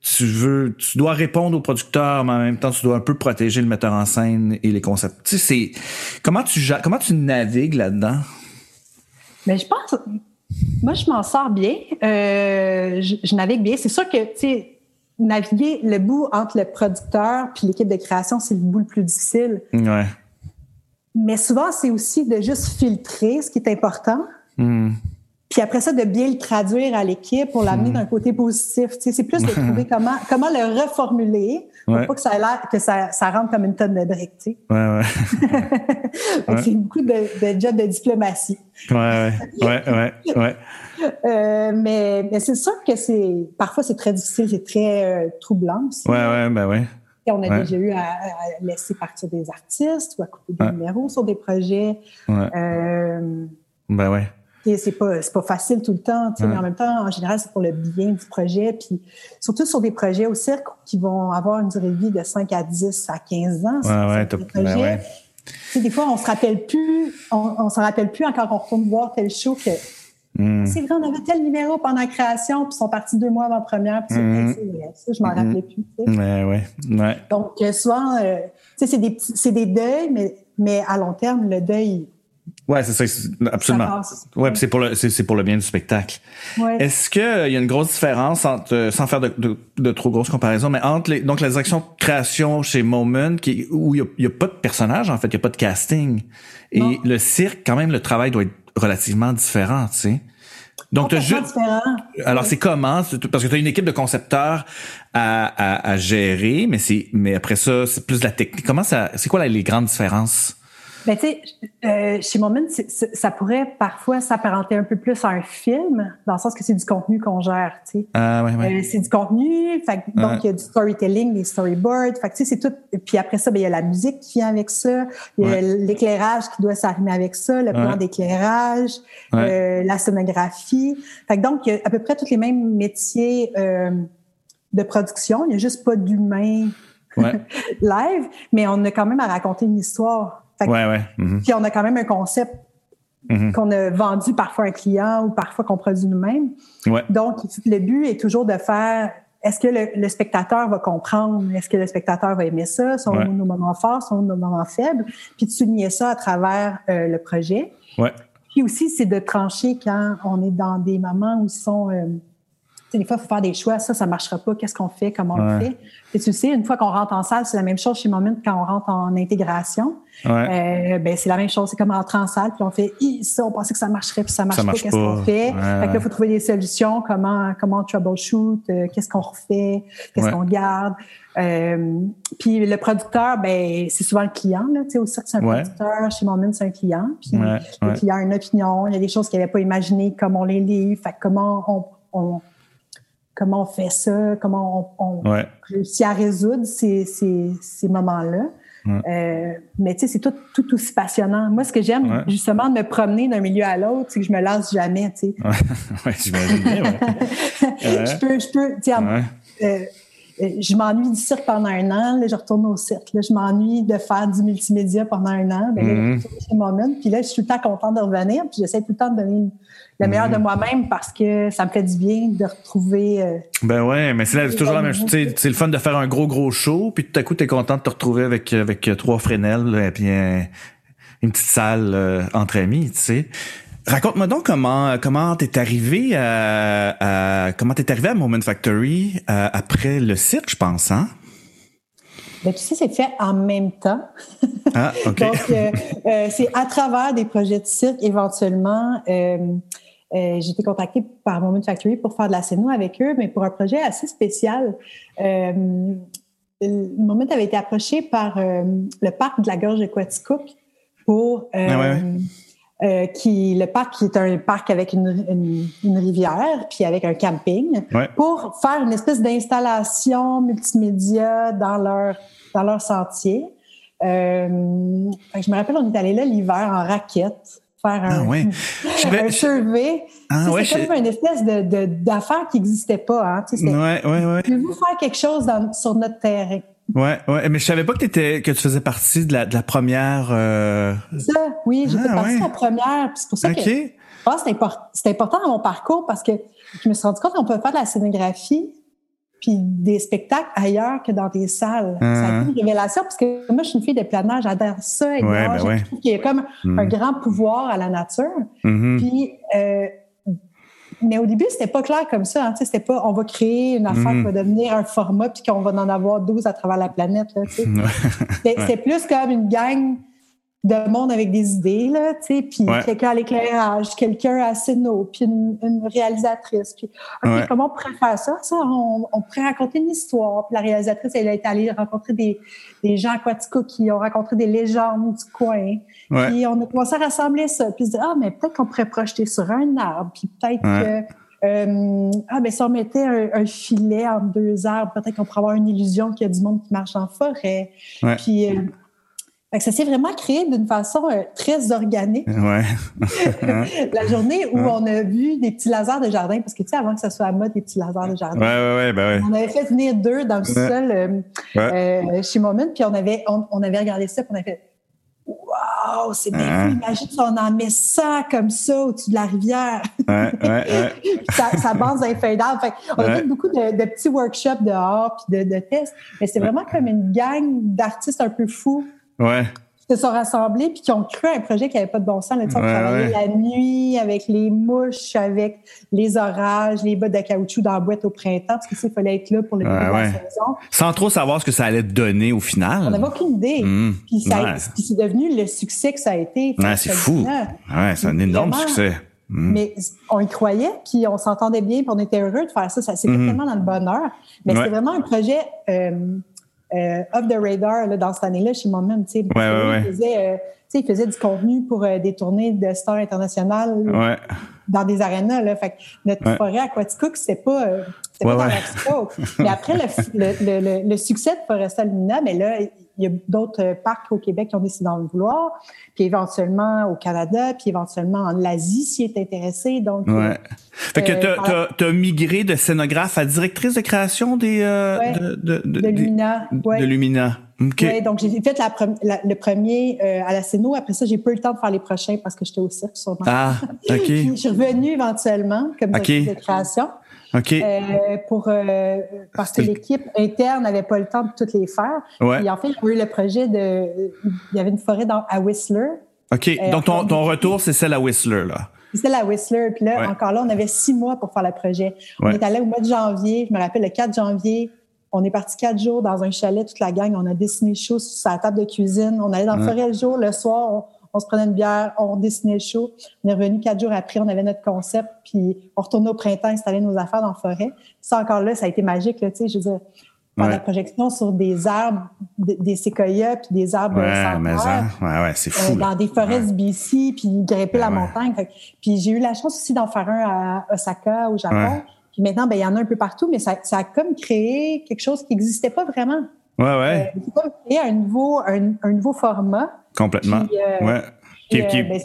Tu veux, tu dois répondre aux producteurs, mais en même temps, tu dois un peu protéger le metteur en scène et les concepts. Tu sais, c'est, comment tu, comment tu navigues là-dedans? Mais je pense, moi, je m'en sors bien. Euh, je, navigue bien. C'est sûr que, tu sais, naviguer le bout entre le producteur puis l'équipe de création, c'est le bout le plus difficile. Ouais. Mais souvent, c'est aussi de juste filtrer ce qui est important. Hmm. Puis après ça, de bien le traduire à l'équipe pour l'amener hmm. d'un côté positif. Tu sais, c'est plus de trouver comment, comment le reformuler pour pas que ça ait l'air que ça, ça rentre comme une tonne de briques. Tu sais. Ouais, ouais. C'est beaucoup de, de job de diplomatie. Ouais, ouais, ouais, ouais. Euh, mais, mais c'est sûr que c'est parfois c'est très difficile, c'est très euh, troublant aussi. Ouais, ouais, ben ouais. Et on a déjà eu à, à, laisser partir des artistes ou à couper des numéros sur des projets. Ouais. Euh, ben ouais c'est pas pas facile tout le temps, mais en même temps, en général, c'est pour le bien du projet. Puis surtout sur des projets au cirque qui vont avoir une durée de vie de 5 à 10 à 15 ans. Ouais, ouais, ben ouais. des fois, on se rappelle plus, on, on s'en rappelle plus encore on retourne voir tel show que hmm. c'est vrai, on avait tel numéro pendant la création, puis ils sont partis deux mois avant la première, puis mm. ça, je m'en hmm. rappelais plus. Ouais. Donc, euh, souvent, euh, c'est des, des deuils, mais, mais à long terme, le deuil, Ouais, c'est ça, absolument. ouais, c'est pour le c'est pour le bien du spectacle. Ouais. Est-ce que il y a une grosse différence entre euh, sans faire de, de, de trop grosses comparaisons, mais entre les donc la direction de création chez Moment qui où il y a, pas de personnage en fait, il y a pas de casting et le cirque quand même le travail doit être relativement différent, tu sais. Donc, tu juste. Alors, c'est comment? Parce que tu as une équipe de concepteurs à, à, à gérer, mais c'est, mais après ça, c'est plus de la technique. Comment ça, c'est quoi les grandes différences? Ben, tu sais, euh, chez Moment, ça pourrait parfois s'apparenter un peu plus à un film, dans le sens que c'est du contenu qu'on gère, tu sais. Ah, ouais, ouais. Euh, c'est du contenu, fait, donc il y a du storytelling, des storyboards, fait tu sais, c'est tout. Puis après ça, ben, il y a la musique qui vient avec ça, il y a l'éclairage qui doit s'arrimer avec ça, le plan d'éclairage, euh, la sonographie. Fait donc, il y a à peu près tous les mêmes métiers de production, il n'y a juste pas d'humain live, mais on a quand même à raconter une histoire. Ouais, ouais. Mhm. Puis on a quand même un concept mhm. qu'on a vendu parfois à un client ou parfois qu'on produit nous-mêmes. Ouais. Donc, le but est toujours de faire est-ce que le, spectateur va comprendre? Est-ce que le spectateur va aimer ça? Sont nos moments forts, sont nos moments faibles? Puis de souligner ça à travers euh, le projet. Ouais. Puis aussi, c'est de trancher quand on est dans des moments où ils sont euh, des fois, il faut faire des choix. Ça, ça marchera pas. Qu'est-ce qu'on fait? Comment on le fait? Et tu sais, une fois qu'on rentre en salle, c'est la même chose chez Moment quand on rentre en intégration. Euh, ben, c'est la même chose. C'est comme rentrer en salle, puis on fait, ça, on pensait que ça marcherait, puis ça marche, pas. Qu'est-ce qu'on fait? Fait que là, il faut trouver des solutions. Comment, comment troubleshoot? Euh, qu'est-ce qu'on refait? Qu'est-ce qu'on garde? Euh, puis le producteur, ben c'est souvent le client. Là, tu sais, au cirque, c'est un producteur. Chez Moment, c'est un client. Puis le client a une opinion. Il y a des choses qu'il n'avait pas imaginées, comme on les lit. Fait comment on, on comment on fait ça, comment on, réussit à résoudre ces, ces, moments-là. Euh, mais tu sais, c'est tout, tout aussi passionnant. Moi, ce que j'aime, justement, de me promener d'un milieu à l'autre, c'est que je me lasse jamais, tu sais. ouais, j'imagine bien, je peux, je peux, tu sais, euh, euh, je m'ennuie du cirque pendant un an, là, je retourne au cirque. Là, je m'ennuie de faire du multimédia pendant un an. Ben, là, je mm-hmm. retourne chez Moment. Puis là, je suis tout le temps contente de revenir. Puis j'essaie tout le temps de donner le meilleur de mm-hmm. moi-même parce que ça me fait du bien de retrouver. Euh, ben ouais, mais c'est toujours la même chose. C'est le fun de faire un gros, gros show. Puis tout à coup, tu es content de te retrouver avec, avec trois Fresnel et puis une petite salle euh, entre amis, tu sais. Raconte-moi donc comment comment t'es arrivé à, comment t'es arrivé à Moment Factory euh, après le cirque, je pense, hein? Ben, tu sais, c'est fait en même temps. Ah, OK. donc, euh, euh, c'est à travers des projets de cirque, éventuellement. J'ai été contactée par Moment Factory pour faire de la scéno avec eux, mais pour un projet assez spécial. Moment avait été approché par le parc de la Gorge de Quaticook pour ah, euh, qui le parc qui est un parc avec une, une, rivière puis avec un camping pour faire une espèce d'installation multimédia dans leur dans leur sentier. Euh, je me rappelle on est allé là l'hiver en raquette faire un, ah, ouais. un survey. Ah, c'est comme une espèce de d'affaire qui n'existait pas. Hein, tu sais, ouais, ouais, ouais. vous faire quelque chose dans, sur notre terrain? Ouais, ouais, mais je savais pas que t'étais, que tu faisais partie de la, de la première. Euh... Ça, oui, fait ah, partie de la première. C'est pour ça que que c'est important dans mon parcours parce que je me suis rendu compte qu'on peut faire de la scénographie puis des spectacles ailleurs que dans des salles. Ça a été ah. une révélation parce que moi, je suis une fille de planage, j'adore ça. Et ouais, ben je trouve qu'il y a comme un mm. grand pouvoir à la nature. Mm-hmm. Puis euh, mais au début, c'était pas clair comme ça. Hein, c'était pas on va créer une affaire qui va devenir un format puis qu'on va en avoir 12 à travers la planète. c'est plus comme une gang de monde avec des idées, là, tu sais, puis quelqu'un à l'éclairage, quelqu'un à Sino, puis une, réalisatrice. Puis, OK, comment on pourrait faire ça? ça on, pourrait raconter une histoire. Puis la réalisatrice, elle est allée rencontrer des, des gens à Quatico qui ont rencontré des légendes du coin. Puis on a commencé à rassembler ça. Puis se dire, ah, mais peut-être qu'on pourrait projeter sur un arbre. Puis peut-être que... Euh, ah, ben si on mettait un, filet entre deux arbres, peut-être qu'on pourrait avoir une illusion qu'il y a du monde qui marche en forêt. Puis... Euh, ça s'est vraiment créé d'une façon euh, très organique. Ouais. la journée où on a vu des petits lasers de jardin, parce que tu sais, avant que ça soit à mode, des petits lasers de jardin. Ouais, ben On avait fait venir deux dans le sol euh, euh, chez Moment, puis on avait, on, avait regardé ça, puis on avait fait Wow, c'est bien Imagine si on en met ça comme ça au-dessus de la rivière. Ouais, ouais, ça, ça bande un fade Fait, on a fait beaucoup de, de, petits workshops dehors puis de, de tests, mais c'est vraiment comme une gang d'artistes un peu fous Ouais. Qui se sont rassemblés puis qui ont créé un projet qui n'avait pas de bon sens. Là, on travaillait la nuit avec les mouches, avec les orages, les bottes de caoutchouc dans la boîte au printemps, parce qu'il fallait être là pour le début de la saison. Sans trop savoir ce que ça allait donner au final. On n'avait aucune idée. Mmh. Puis, c'est devenu le succès que ça a été. Ouais, c'est fou. Ouais, c'est un énorme succès. Mmh. Mais on y croyait, puis on s'entendait bien, puis on était heureux de faire ça. Ça s'est mmh. tellement dans le bonheur. Mais c'est vraiment un projet euh, euh, off the radar là, dans cette année-là chez moi-même. Ouais, ouais, il, faisait, euh, il faisait du contenu pour euh, des tournées de stars internationales dans des arénas. Là. Fait que notre forêt à Quaticook, c'est pas, pas dans la Mais après le, le, le, le, succès de Foresta Lumina, mais là, il y a d'autres parcs au Québec qui ont décidé d'en vouloir, puis éventuellement au Canada, puis éventuellement en Asie s'y est intéressé. Donc, ouais. fait que euh, tu as, migré de scénographe à directrice de création des euh, de, de, de, de, Lumina. De Lumina. Okay. donc j'ai fait la, le premier euh, à la Céno. Après ça, j'ai pas eu le temps de faire les prochains parce que j'étais au cirque sûrement. Ah, ok. je suis revenue éventuellement comme directrice de création. Euh, pour, euh, parce que l'équipe interne n'avait pas le temps de toutes les faire. Ouais. Et en fait, j'ai eu le projet de. Il y avait une forêt dans, à Whistler. OK. Euh, Donc, ton, ton retour, c'est celle à Whistler, là. C'était la Whistler. Puis là, encore là, on avait six mois pour faire le projet. On est allé au mois de janvier. Je me rappelle, le 4 janvier, on est parti quatre jours dans un chalet, toute la gang. On a dessiné show sur sa table de cuisine. On allait dans le forêt le jour. Le soir, on, se prenait une bière, on dessinait le show. On est revenu quatre jours après, on avait notre concept. Puis on retournait au printemps, installer nos affaires dans la forêt. Ça, encore là, ça a été magique. Là, je veux dire, faire la projection sur des arbres, des séquoias, puis des arbres ouais, mais ouais, ouais, c'est fou. Euh, dans des forêts du BC, puis grimper la montagne. puis j'ai eu la chance aussi d'en faire un à Osaka, au Japon. Puis maintenant, ben il y en a un peu partout, mais ça, ça a comme créé quelque chose qui n'existait pas vraiment. Ouais, ouais. Euh, créé un nouveau, un, un nouveau format. Complètement. Euh, ouais. Qui, qui, ben,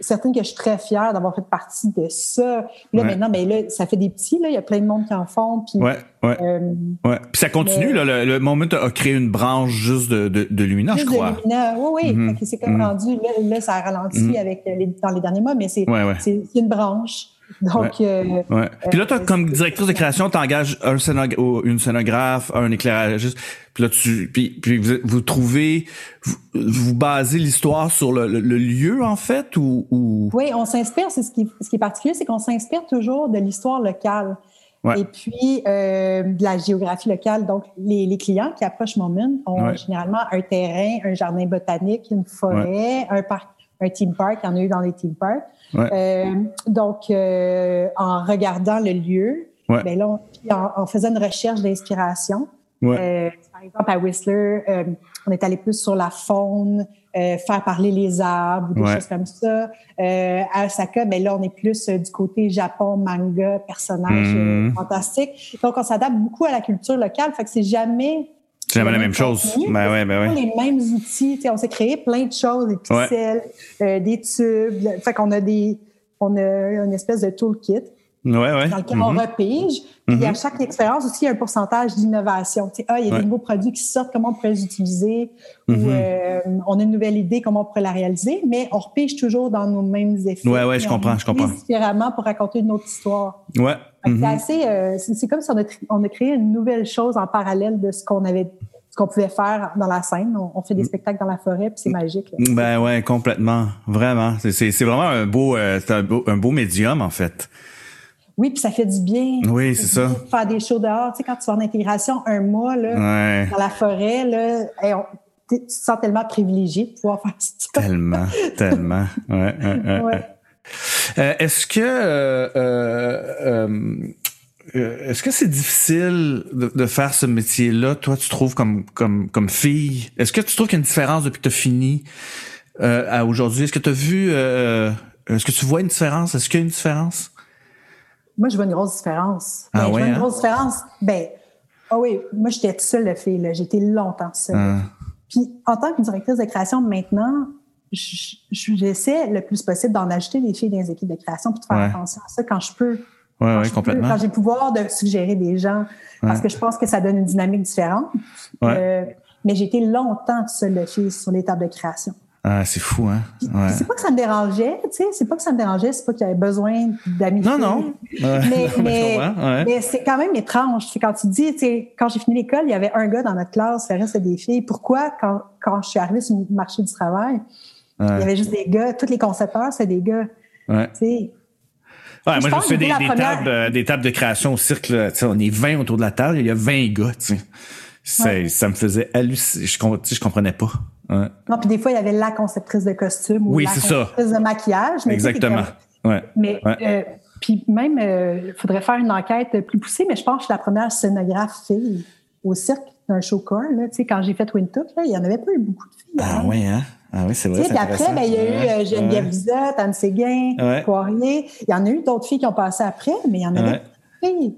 certaine que je suis très fière d'avoir fait partie de ça. Là, maintenant, mais ben là, ça fait des petits, là. Il y a plein de monde qui en font. Puis, ouais, ouais. Euh, ouais. Puis ça continue, là. Le, le, Moment a créé une branche juste de, de, de Lumina, je crois. De Lumina, oui, oui. Mm-hmm. C'est comme mm-hmm. rendu, là, là, ça a ralenti mm-hmm. avec les, dans les derniers mois, mais c'est c'est une branche. Donc, ouais. Euh, ouais. Puis là, toi, euh, comme directrice de création, t'engages un scénographe, une scénographe, un éclairagiste. Puis là, tu, puis, puis vous, vous, trouvez, vous, vous basez l'histoire sur le, le, lieu en fait, ou, ou... Oui, on s'inspire. C'est ce qui, ce qui est particulier, c'est qu'on s'inspire toujours de l'histoire locale. Ouais. Et puis euh, de la géographie locale. Donc, les, les clients qui approchent Moment ont généralement un terrain, un jardin botanique, une forêt, un parc, un team park. Il y en a eu dans les team parks. Euh, donc, euh, en regardant le lieu, ben là, en, faisant une recherche d'inspiration, euh, par exemple à Whistler, euh, on est allé plus sur la faune, euh, faire parler les arbres, des choses comme ça. à Osaka, ben là, on est plus du côté Japon, manga, personnages fantastiques. Donc, on s'adapte beaucoup à la culture locale. Fait que c'est jamais c'est jamais la même chose. Ben ouais, ben ouais. les mêmes outils. on s'est créé plein de choses, des pixels, euh, des tubes. Fait qu'on a des, on a une espèce de toolkit. Ouais, ouais. Dans lequel on mm-hmm. repige. Puis à mm-hmm. chaque expérience aussi, il y a un pourcentage d'innovation. Ah, il y a des nouveaux produits qui sortent, comment on pourrait les utiliser? Ou mm-hmm. euh, on a une nouvelle idée, comment on pourrait la réaliser? Mais on repige toujours dans nos mêmes effets. Ouais, ouais, je comprends, je comprends. Différemment pour raconter une autre histoire. Ouais. C'est assez, euh, c'est comme si on a, on a créé une nouvelle chose en parallèle de ce qu'on avait qu'on pouvait faire dans la scène. On, fait des mm. spectacles dans la forêt, puis c'est magique. Ben ouais, complètement, vraiment. C'est vraiment un beau, euh, un beau, un beau médium en fait. Oui, puis ça fait du bien. Oui, c'est ça. Faire des shows dehors, tu sais, quand tu vas en intégration un mois là, dans la forêt, là, tu te sens tellement privilégié de pouvoir faire ça. Tellement, tellement. Ouais, ouais, ouais. Euh, Est-ce que euh, euh, euh, est-ce que c'est difficile de, faire ce métier-là, toi, tu trouves comme comme comme fille Est-ce que tu trouves qu'il y a une différence depuis que tu as fini euh, à aujourd'hui? Est-ce que tu as vu euh, Est-ce que tu vois une différence? Est-ce qu'il y a une différence? Moi, je vois une grosse différence. Ah ben, je vois une hein? grosse différence. Ben, ah oh oui, moi, j'étais toute seule, la fille. Là. J'étais longtemps seule. Ah. Puis, en tant que directrice de création, maintenant, j'essaie le plus possible d'en ajouter des filles dans les équipes de création puis de faire attention à ça quand je peux. Ouais, ouais, complètement. quand j'ai le pouvoir de suggérer des gens, parce que je pense que ça donne une dynamique différente. Euh, mais j'ai été longtemps seule fille sur les tables de création. Ah, c'est fou, hein? Ouais. C'est pas que ça me dérangeait, tu sais, c'est pas que ça me dérangeait, c'est pas qu'il y avait besoin d'amis. Non, non. Mais, mais, mais c'est quand même étrange. C'est quand tu dis, tu sais, quand j'ai fini l'école, il y avait un gars dans notre classe, le reste c'était des filles. Pourquoi, quand, quand je suis arrivée sur le marché du travail, il y avait juste des gars, tous les concepteurs, c'est des gars. Ouais. Moi, je fais des, des, tables, euh, des tables de création au cirque. Là, on est 20 autour de la table, il y a 20 gars. Ouais. Ça me faisait halluciner. Je, je comprenais pas. Ouais. Non, puis des fois, il y avait la conceptrice de costume ou oui, la conceptrice ça. de maquillage. Mais Exactement. Mais euh, puis même, il euh, faudrait faire une enquête plus poussée, mais je pense que je suis la première scénographe fille au cirque d'un show core. Là, quand j'ai fait Wintuck, il y en avait pas eu beaucoup de filles. Ah oui, hein? Ah oui, c'est vrai. Puis après, ben, il y a eu euh, Geneviève ouais. Anne Séguin, Poirier. Il y en a eu d'autres filles qui ont passé après, mais il y en avait pas de filles.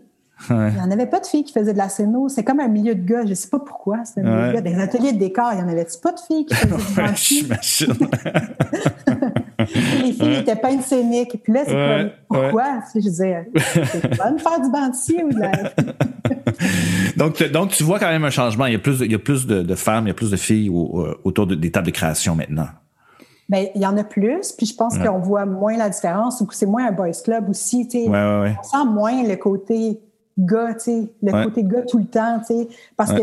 Il n'y en avait pas de filles qui faisaient de la scéno. C'est comme un milieu de gars. Je ne sais pas pourquoi. C'est un milieu de gars. Des ateliers de décor, il n'y en avait pas de filles qui faisaient du J'imagine. Les filles n'étaient pas une scénique. Puis là, c'est comme, pourquoi? Je disais, c'est pas de faire du banquier ou de la... donc, donc, tu vois quand même un changement. Il y a plus, il y a plus de, de femmes, il y a plus de filles euh, autour de, des tables de création maintenant. Bien, il y en a plus, puis je pense qu'on voit moins la différence, ou que c'est moins un boys club aussi. Ouais, ouais, ouais. On sent moins le côté gars, tu sais, le côté gars tout le temps, tu sais, parce que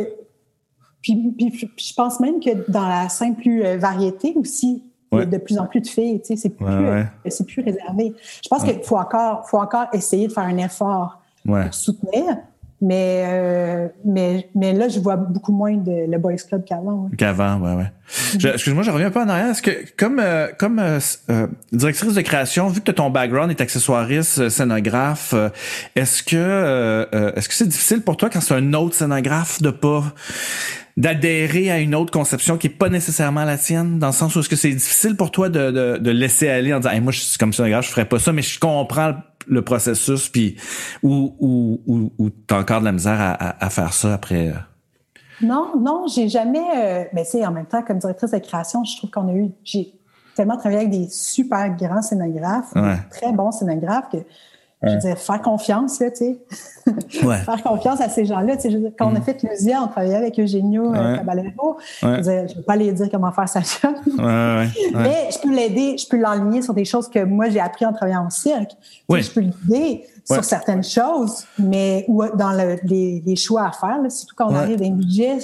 puis, puis, je pense même que dans la scène plus euh, variété aussi, il y a de plus en plus de filles, tu sais, c'est plus, plus réservé. Je pense qu'il faut encore, faut encore essayer de faire un effort pour soutenir. Mais, euh, mais, mais là, je vois beaucoup moins de le Boys Club qu'avant. Qu'avant, ouais, ouais. Mm-hmm. Excuse-moi, je reviens un peu en arrière. Est-ce que, comme, euh, comme euh, directrice de création, vu que ton background est accessoiriste, scénographe, est-ce que est-ce que c'est difficile pour toi quand c'est un autre scénographe de pas d'adhérer à une autre conception qui est pas nécessairement la tienne, dans le sens où est-ce que c'est difficile pour toi de, de, de laisser aller en disant moi je suis comme scénographe, je ferais pas ça, mais je comprends le processus, puis ou, ou, ou, ou t'as encore de la misère à, à, faire ça après? Euh? Non, non, j'ai jamais. Euh, mais c'est en même temps, comme directrice de création, je trouve qu'on a eu. J'ai tellement travaillé avec des super grands scénographes, très bons scénographes que je veux dire, faire confiance, là, tu sais. Ouais. faire confiance à ces gens-là. Tu sais, quand on a mm. fait Lusia, on travaillait avec Eugenio euh, ouais. Caballero. Je ne vais pas aller dire comment faire sa job. Mais je peux l'aider, je peux l'enligner sur des choses que moi, j'ai appris en travaillant au cirque. je peux l'aider sur certaines choses, mais ou dans le, les, les, choix à faire, là, surtout quand on arrive dans un budget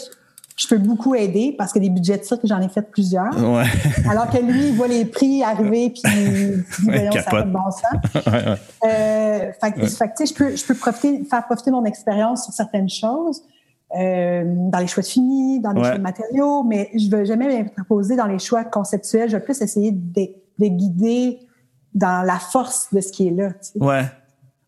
je peux beaucoup aider parce que des budgets de cirque, j'en ai fait plusieurs. Ouais. Alors que lui, il voit les prix arriver puis il dit, voyons, ça fait de bon sens. ouais, euh, fait, fait je peux, je peux profiter, faire profiter mon expérience sur certaines choses. Euh, dans les choix de finis, dans les choix de matériaux, mais je ne veux jamais m'imposer dans les choix conceptuels. Je vais plus essayer de, de, guider dans la force de ce qui est là. Tu sais. Ouais.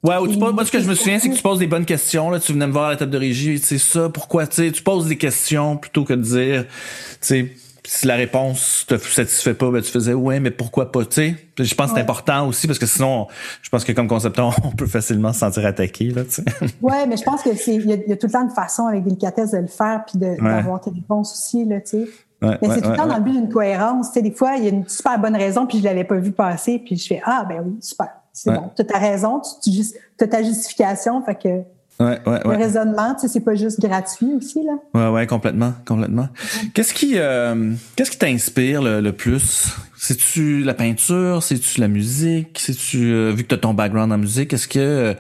Ouais, ou tu poses, moi, ce que je me souviens, c'est que tu poses des bonnes questions. Là, tu venais me voir à la table de régie, c'est ça, pourquoi, tu sais, tu poses des questions plutôt que de dire, tu sais, si la réponse te satisfait pas, ben tu faisais ouais, mais pourquoi pas, tu sais. Je pense que c'est important aussi parce que sinon, je pense que comme concepteur, on peut facilement se sentir attaqué là, tu sais. Ouais, mais je pense que c'est il y, a tout le temps une façon avec délicatesse de le faire puis d'avoir tes réponses aussi là, tu sais. mais c'est tout le temps dans le but d'une cohérence. Tu sais, des fois, il y a une super bonne raison puis je l'avais pas vu passer puis je fais ah ben oui super c'est bon. Tu as ta raison, tu, as ta justification, fait que Ouais, ouais, le raisonnement, tu sais, c'est pas juste gratuit aussi là. Ouais, ouais, complètement, complètement. Qu'est-ce qui, euh, qu'est-ce qui t'inspire le, plus? C'est-tu la peinture, c'est-tu la musique, c'est-tu euh, vu que tu as ton background en musique, est-ce que euh,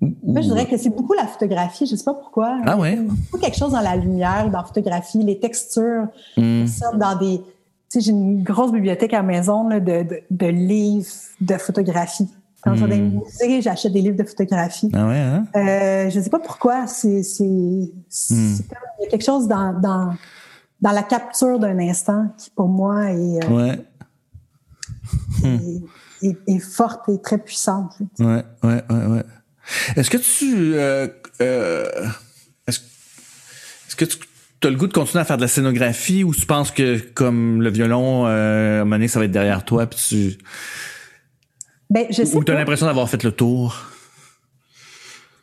Moi, je dirais que c'est beaucoup la photographie, je sais pas pourquoi. Ah ouais? Beaucoup quelque chose dans la lumière, dans la photographie, les textures, mmh. dans des j'ai une grosse bibliothèque à la maison là, de, de, de, livres de photographie. Quand je vais dans j'achète des livres de photographie. Ah ouais, hein? euh, je sais pas pourquoi. C'est, c'est, hmm. il y a quelque chose dans, dans, dans la capture d'un instant qui, pour moi, est, euh, ouais. est, est, forte et très puissante. Ouais, ouais, ouais, ouais. Est-ce que tu... Euh, est-ce, est-ce que tu tu as le goût de continuer à faire de la scénographie ou tu penses que comme le violon, euh, à un moment donné, ça va être derrière toi puis tu... Ben, je sais ou tu as l'impression d'avoir fait le tour?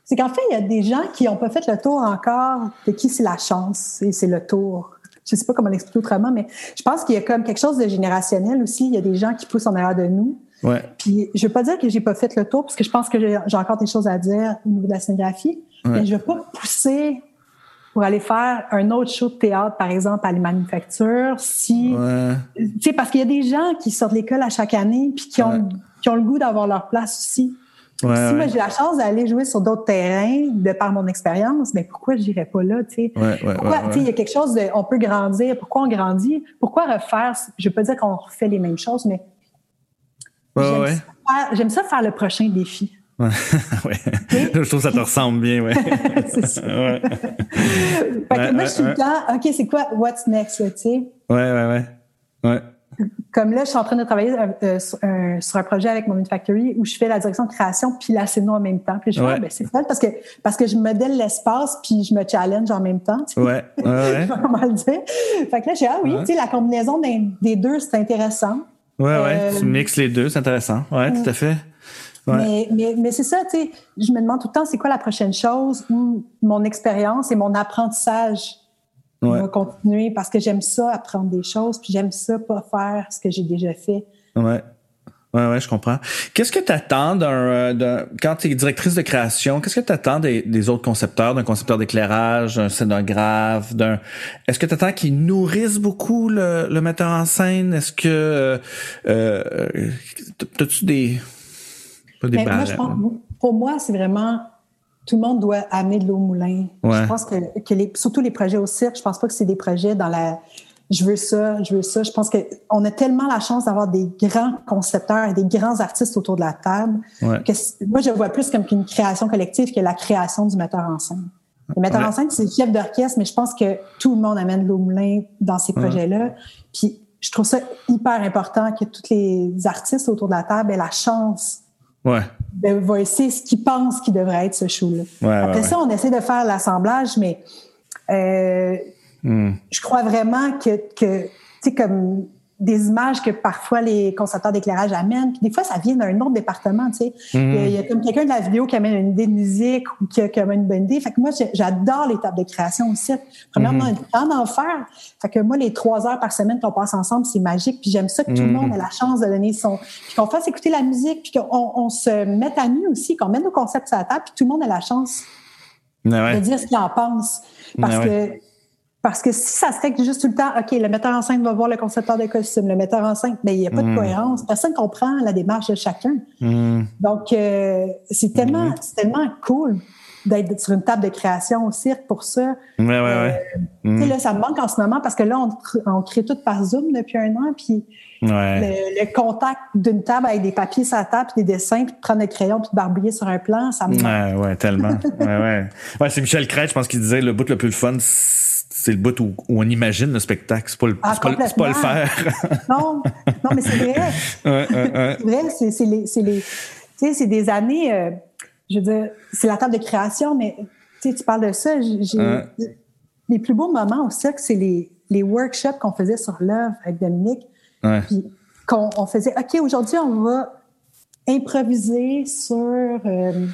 C'est qu'en fait, il y a des gens qui n'ont pas fait le tour encore, de qui c'est la chance et c'est le tour. Je sais pas comment l'expliquer autrement, mais je pense qu'il y a comme quelque chose de générationnel aussi. Il y a des gens qui poussent en arrière de nous. Ouais. Puis je veux pas dire que j'ai pas fait le tour parce que je pense que j'ai encore des choses à dire au niveau de la scénographie, mais je veux pas pousser pour aller faire un autre show de théâtre, par exemple, à la manufacture, si, tu sais, parce qu'il y a des gens qui sortent de l'école à chaque année puis qui ont, qui ont le goût d'avoir leur place aussi. si moi j'ai la chance d'aller jouer sur d'autres terrains de par mon expérience, mais pourquoi je n'irais pas là, tu sais? Pourquoi, tu sais, il y a quelque chose de, on peut grandir. Pourquoi on grandit? Pourquoi refaire Je veux pas dire qu'on refait les mêmes choses, mais j'aime ça, ça, faire le prochain défi. Ouais. Je trouve que ça te ressemble bien, ouais. c'est ça. Ouais. fait que moi, je suis le temps, OK, c'est quoi what's next, tu sais? Ouais, ouais, ouais. Ouais. Comme là, je suis en train de travailler euh, euh sur, un, sur, un, projet avec Moment Factory où je fais la direction de création puis la scéno en même temps. Puis je ouais. ben, c'est fun parce que, parce que je modèle l'espace puis je me challenge en même temps. Tu sais. Ouais, ouais, ouais. comment le dire. Fait que là, j'ai ah oui, tu sais, la combinaison des, des deux, c'est intéressant. Ouais, ouais, euh, tu mixes les deux, c'est intéressant. Ouais, tout à fait. Mais, mais, mais c'est ça, tu sais, je me demande tout le temps, c'est quoi la prochaine chose où mon expérience et mon apprentissage ouais. va continuer parce que j'aime ça, apprendre des choses, puis j'aime ça, pas faire ce que j'ai déjà fait. Ouais. Ouais, ouais, je comprends. Qu'est-ce que tu attends d'un, euh, quand tu es directrice de création, qu'est-ce que tu attends des, des, autres concepteurs, d'un concepteur d'éclairage, d'un scénographe, d'un est-ce que tu attends qu'ils nourrissent beaucoup le, le, metteur en scène? Est-ce que euh, euh as-tu des pour moi, c'est vraiment tout le monde doit amener de l'eau au moulin. Je pense que, que les, surtout les projets au cirque, je pense pas que c'est des projets dans la je veux ça, je veux ça. Je pense qu'on a tellement la chance d'avoir des grands concepteurs et des grands artistes autour de la table que moi, je vois plus comme qu'une création collective que la création du metteur en scène. Le metteur en scène, c'est le chef d'orchestre, mais je pense que tout le monde amène l'eau moulin dans ces projets-là. Puis je trouve ça hyper important que tous les artistes autour de la table aient la chance de voicer ce qu'ils pensent qui devrait être ce show-là. Après ça, on essaie de faire l'assemblage, mais euh, hmm. je crois vraiment que, que tu sais, comme des images que parfois les concepteurs d'éclairage amènent. Puis des fois, ça vient d'un autre département, tu sais. Il, y a, comme quelqu'un de la vidéo qui amène une idée de musique ou qui, qui amène une bonne idée. Fait que moi, j'adore les tables de création aussi. Premièrement, mm -hmm. d'en faire. Fait que moi, les trois heures par semaine qu'on passe ensemble, c'est magique. Puis j'aime ça que tout le monde ait la chance de donner son... Puis qu'on fasse écouter la musique, puis qu'on on se mette à nu aussi, qu'on mette nos concepts sur la table, puis tout le monde ait la chance de dire ce qu'il en pense. Parce que parce que si ça serait juste tout le temps, OK, le metteur en scène va voir le concepteur de costume, le metteur en scène, mais il n'y a pas de mm. cohérence. Personne ne comprend la démarche de chacun. Mm. Donc, euh, c'est tellement, mm. tellement cool d'être sur une table de création au cirque pour ça. Ouais, ouais, ouais. Euh, là, ça me manque en ce moment parce que là, on, on crée tout par Zoom depuis un an, puis le, contact d'une table avec des papiers sur la table, puis des dessins, puis de prendre le crayon, puis de barbouiller sur un plan, ça me manque. Ouais, ouais, tellement. ouais, ouais. ouais c'est Michel Crête, je pense qu'il disait le bout le plus fun, c'est le bout où, on imagine le spectacle, c'est pas le, ah, pas, pas, le faire. non, non, mais c'est vrai. c'est vrai, c'est les, les, tu sais, c'est des années, euh, je veux dire, c'est la table de création, mais tu sais, tu parles de ça, les plus beaux moments au cercle, c'est les, les workshops qu'on faisait sur l'œuvre avec Dominique. Puis qu'on on faisait, OK, aujourd'hui, on va improviser sur, euh,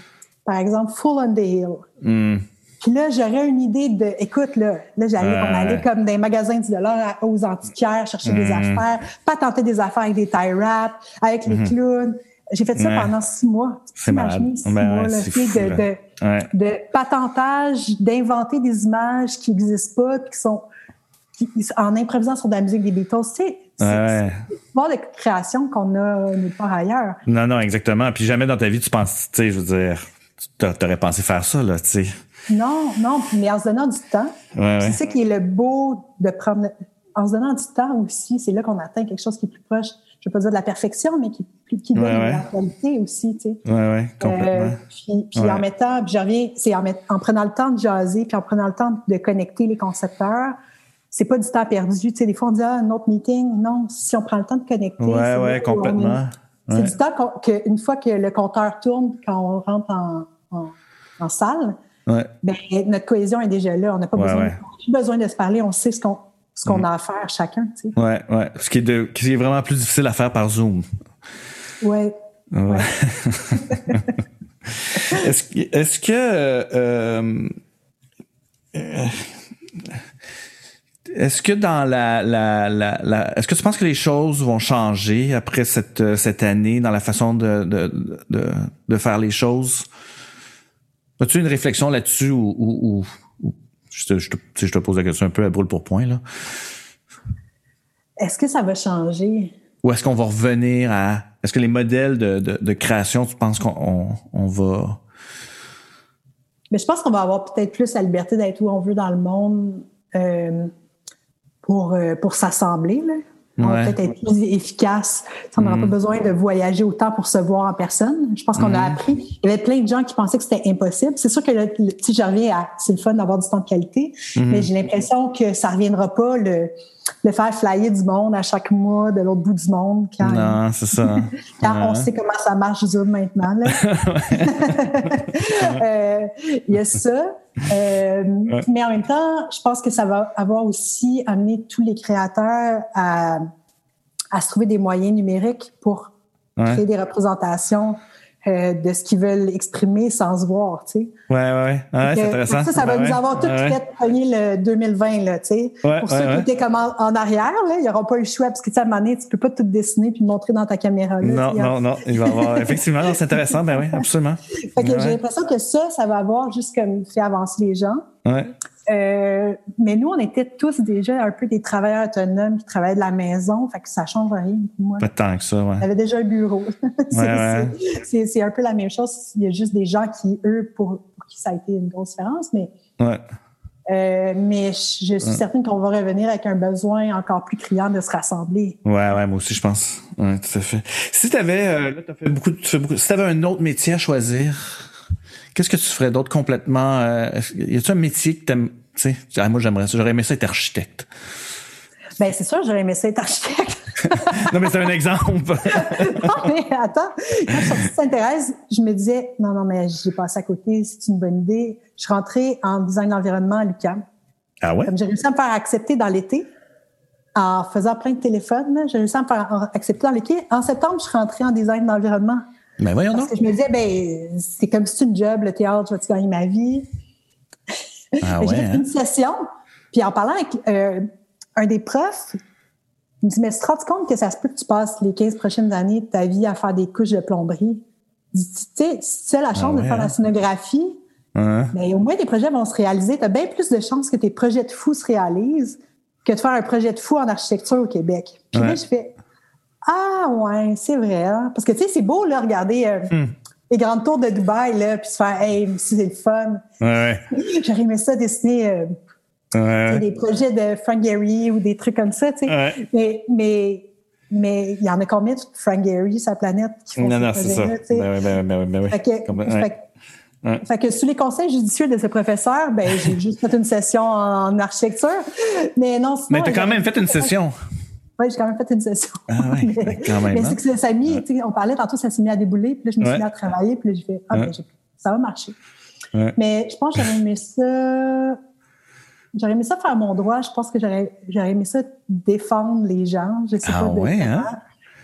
par exemple, Full on the Hill. Hmm. Puis là, j'aurais une idée de, écoute, là, là j'allais, on allait comme dans les magasins du dollar aux antiquaires, chercher des hmm. affaires, pas tenter des affaires avec des tie wraps, avec les hmm. clowns. J'ai fait ça pendant six mois. C'est malade. Six ben mois, le fait de, de, de, patentage, d'inventer des images qui n'existent pas, qui sont qui, en improvisant sur de la musique des Beatles. Tu sais, c'est ouais. voir de création qu'on a nulle part ailleurs. Non, non, exactement. Puis jamais dans ta vie, tu penses, tu sais, je veux dire, tu aurais pensé faire ça, là, tu sais. Non, non, mais en se donnant du temps. Ouais, c'est ça qui est le beau de prendre. En se donnant du temps aussi, c'est là qu'on atteint quelque chose qui est plus proche, je ne veux pas dire de la perfection, mais qui, qui donne de la qualité aussi, tu sais. Oui, oui, complètement. Euh, puis, puis en mettant, puis je reviens, c'est en, en prenant le temps de jaser, puis en prenant le temps de connecter les concepteurs, c'est pas du temps perdu. Tu sais, des fois, on dit, ah, un autre meeting. Non, si on prend le temps de connecter. Oui, oui, complètement. C'est du temps qu'une fois que le compteur tourne, quand on rentre en, en, en salle, ben, notre cohésion est déjà là. On n'a pas besoin, de se parler. On sait ce qu'on ce qu'on mm. a à faire chacun. Tu sais. Ouais, ouais. Ce qui est, de, qui est vraiment plus difficile à faire par Zoom. Ouais. ouais. est-ce, est-ce que euh, euh, est-ce que dans la, la, la, est-ce que tu penses que les choses vont changer après cette, cette année dans la façon de, de, de, de faire les choses? As-tu une réflexion là-dessus ou, ou, ou je, te, je, te, je, te, pose la question un peu à brûle pour point là? Est-ce que ça va changer? Ou est-ce qu'on va revenir à est-ce que les modèles de, de, de création, tu penses qu'on on, on va mais je pense qu'on va avoir peut-être plus la liberté d'être où on veut dans le monde. Euh, pour, euh, pour s'assembler. On va peut-être être plus efficace. On n'aura pas mm. besoin de voyager autant pour se voir en personne. Je pense qu'on a mm. appris. Il y avait plein de gens qui pensaient que c'était impossible. C'est sûr que le, si je reviens à, c'est le fun d'avoir du temps de qualité, mm. mais j'ai l'impression que ça reviendra pas le, le faire flyer du monde à chaque mois de l'autre bout du monde. Quand, non, c'est ça. quand on sait comment ça marche Zoom maintenant. euh, il y a ça. Euh, mais en même temps, je pense que ça va avoir aussi amené tous les créateurs à, à se trouver des moyens numériques pour créer des représentations euh, de ce qu'ils veulent exprimer sans se voir, tu sais. Ouais, ouais, ouais, c'est intéressant. Ça, ça va nous avoir tout fait pogner le 2020, là, tu sais. pour ceux qui étaient comme en, arrière, là, il n'y aura pas le choix, parce que, tu sais, à un moment donné, tu peux pas tout dessiner puis montrer dans ta caméra. Là, non, non, non, il va avoir, effectivement, c'est intéressant, ben oui, absolument. Fait que j'ai l'impression que ça, ça va avoir juste comme fait avancer les gens. Ouais. Euh, mais nous, on était tous déjà un peu des travailleurs autonomes qui travaillaient de la maison, fait que ça change rien pour moi. Pas tant que ça, ouais. avait déjà un bureau. c'est un peu la même chose. Il y a juste des gens qui, eux, pour, qui ça a été une grosse différence, mais ouais. Euh, mais je, suis certaine qu'on va revenir avec un besoin encore plus criant de se rassembler. Ouais, ouais, moi aussi, je pense. Ouais, tout à fait. Si t'avais, euh, là, t'as fait beaucoup, tu si t'avais un autre métier à choisir, qu'est-ce que tu ferais d'autre complètement, euh, y a-tu un métier que t'aimes, tu sais, moi, j'aimerais ça, j'aurais aimé ça être architecte. Ben, c'est sûr, j'aurais aimé ça être architecte. non, mais c'est un exemple. non, mais attends, quand je suis Sainte-Thérèse, je me disais, non, non, mais j'ai passé à côté, c'est une bonne idée. Je suis rentrée en design d'environnement à l'UQAM. Ah ouais? j'ai réussi à me faire accepter dans l'été en faisant plein de téléphones. J'ai réussi à me faire accepter dans l'été. En septembre, je suis rentrée en design d'environnement. Ben voyons Parce que je me disais, ben, c'est comme si une job, le théâtre, je vais gagner ma vie? Ah ouais, j'ai fait hein? une session. Puis en parlant avec euh, un des profs, il me dit, mais tu te rends compte que ça se peut que tu passes les 15 prochaines années de ta vie à faire des couches de plomberie? Tu sais, si tu as la chance ah de faire la hein? scénographie, mais au moins tes projets vont se réaliser. Tu as bien plus de chances que tes projets de fou se réalisent que de faire un projet de fou en architecture au Québec. Puis là, je fais Ah ouais, c'est vrai. Hein? Parce que tu sais, c'est beau là, regarder euh, hmm. les grandes tours de Dubaï, là, puis se faire Hey, c'est le fun. Ouais. J'aurais aimé ça dessiner. Euh, des projets de Frank Gehry ou des trucs comme ça, tu sais. Mais, mais, mais il y en a combien de Frank Gehry la planète qui font non, non, c'est ça. Ben, ben, ben, fait que, fait, que sous les conseils judicieux de ce professeur, ben j'ai juste fait une session en architecture. Mais non, sinon, Mais t'as quand même fait une session. Oui, j'ai quand même fait une session. Ah ouais, mais, quand même. Mais c'est hein. que ça mis, ouais. on parlait tantôt, ça s'est mis à débouler, puis là, je me suis mis à travailler, puis là, j'ai fait, ah, ben, ça va marcher. Mais je pense que j'aurais aimé ça J'aurais aimé ça faire mon droit. Je pense que j'aurais, j'aurais aimé ça défendre les gens. Je sais ah pas ouais, hein?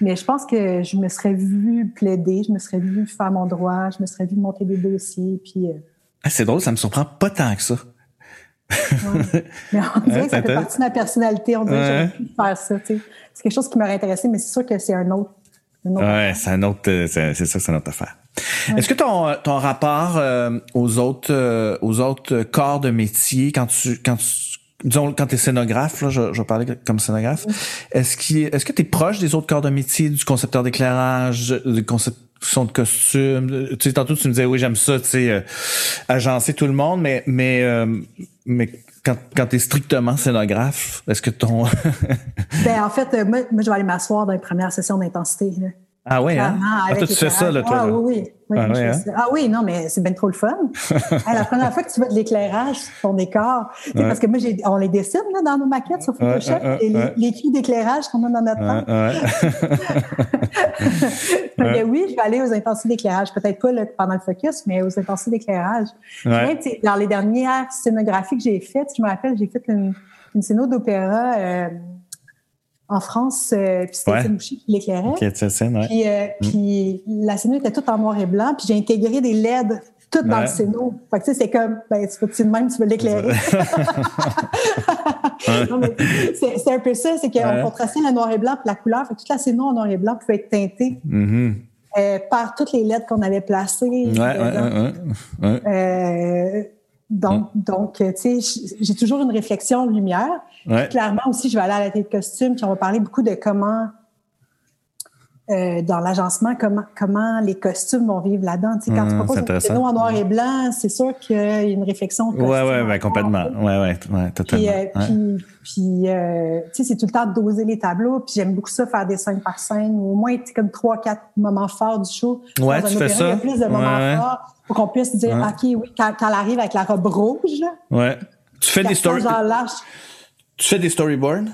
Mais je pense que je me serais vue plaider, je me serais vue faire mon droit, je me serais vue monter des dossiers. Puis, euh, ah, c'est drôle, ça me surprend pas tant que ça. Ouais. Mais on dirait que ça fait partie de ma personnalité. On dirait que j'aurais pu faire ça. Tu sais. C'est quelque chose qui m'aurait intéressé, mais c'est sûr que c'est un autre. Un autre ouais, c'est un autre. Euh, c'est, ça, c'est notre affaire. Est-ce que ton, ton rapport euh, aux autres euh, aux autres corps de métier quand tu quand tu disons quand tu es scénographe là, je, je parlais comme scénographe, est-ce qu'il est-ce que tu es proche des autres corps de métier du concepteur d'éclairage, du conception de costume, tu sais tantôt tu me disais oui, j'aime ça, tu sais euh, agencer tout le monde mais mais mais quand, quand tu es strictement scénographe, est-ce que ton Ben en fait moi, moi, je vais aller m'asseoir dans les premières sessions d'intensité. Ah oui, hein? Ah, toi, tu fais ça, là, toi. Ah oui, oui. ah, oui hein? ah, oui, non, mais c'est bien trop le fun. la première fois que tu vois de l'éclairage sur ton décor, parce que moi, on les dessine là, dans nos maquettes sur Photoshop, et les, les clés d'éclairage qu'on a dans notre tente. oui, je vais aller aux intensités d'éclairage. Peut-être pas là, pendant le focus, mais aux intensités d'éclairage. Dans les dernières scénographies que j'ai faites, je me rappelle, j'ai fait une, une scéno d'opéra... Euh, en France, euh, puis c'était ouais. qui l'éclairait. Puis, euh, mm. puis la scène était toute en noir et blanc, puis j'ai intégré des LED toutes dans le scéno. Fait que tu sais, c'est comme, ben, tu veux de même, tu veux l'éclairer? c'est un peu ça, c'est qu'on contrastait le noir et blanc puis la couleur. Fait que toute la scéno en noir et blanc pouvait être teintée. Mm-hmm. Euh, par toutes les LED qu'on avait placées. Donc, donc tu sais, j'ai toujours une réflexion lumière. Clairement aussi, je vais aller à la tête de costume, puis on va parler beaucoup de comment, euh, dans l'agencement, comment, comment les costumes vont vivre là-dedans. Tu sais, quand tu mmh, proposes un en noir et blanc, c'est sûr qu'il y a une réflexion. Oui, oui, ben, complètement. Oui, oui, ouais, totalement. Puis, euh, puis, puis euh, tu sais, c'est tout le temps de doser les tableaux. Puis j'aime beaucoup ça, faire des scènes par scène, ou au moins, tu comme trois, quatre moments forts du show. Ouais, tu fais ça. Il y a plus de moments forts pour qu'on puisse dire, OK, oui, quand, quand, elle arrive avec la robe rouge. Ouais. Tu fais des stories. Tu fais des storyboards?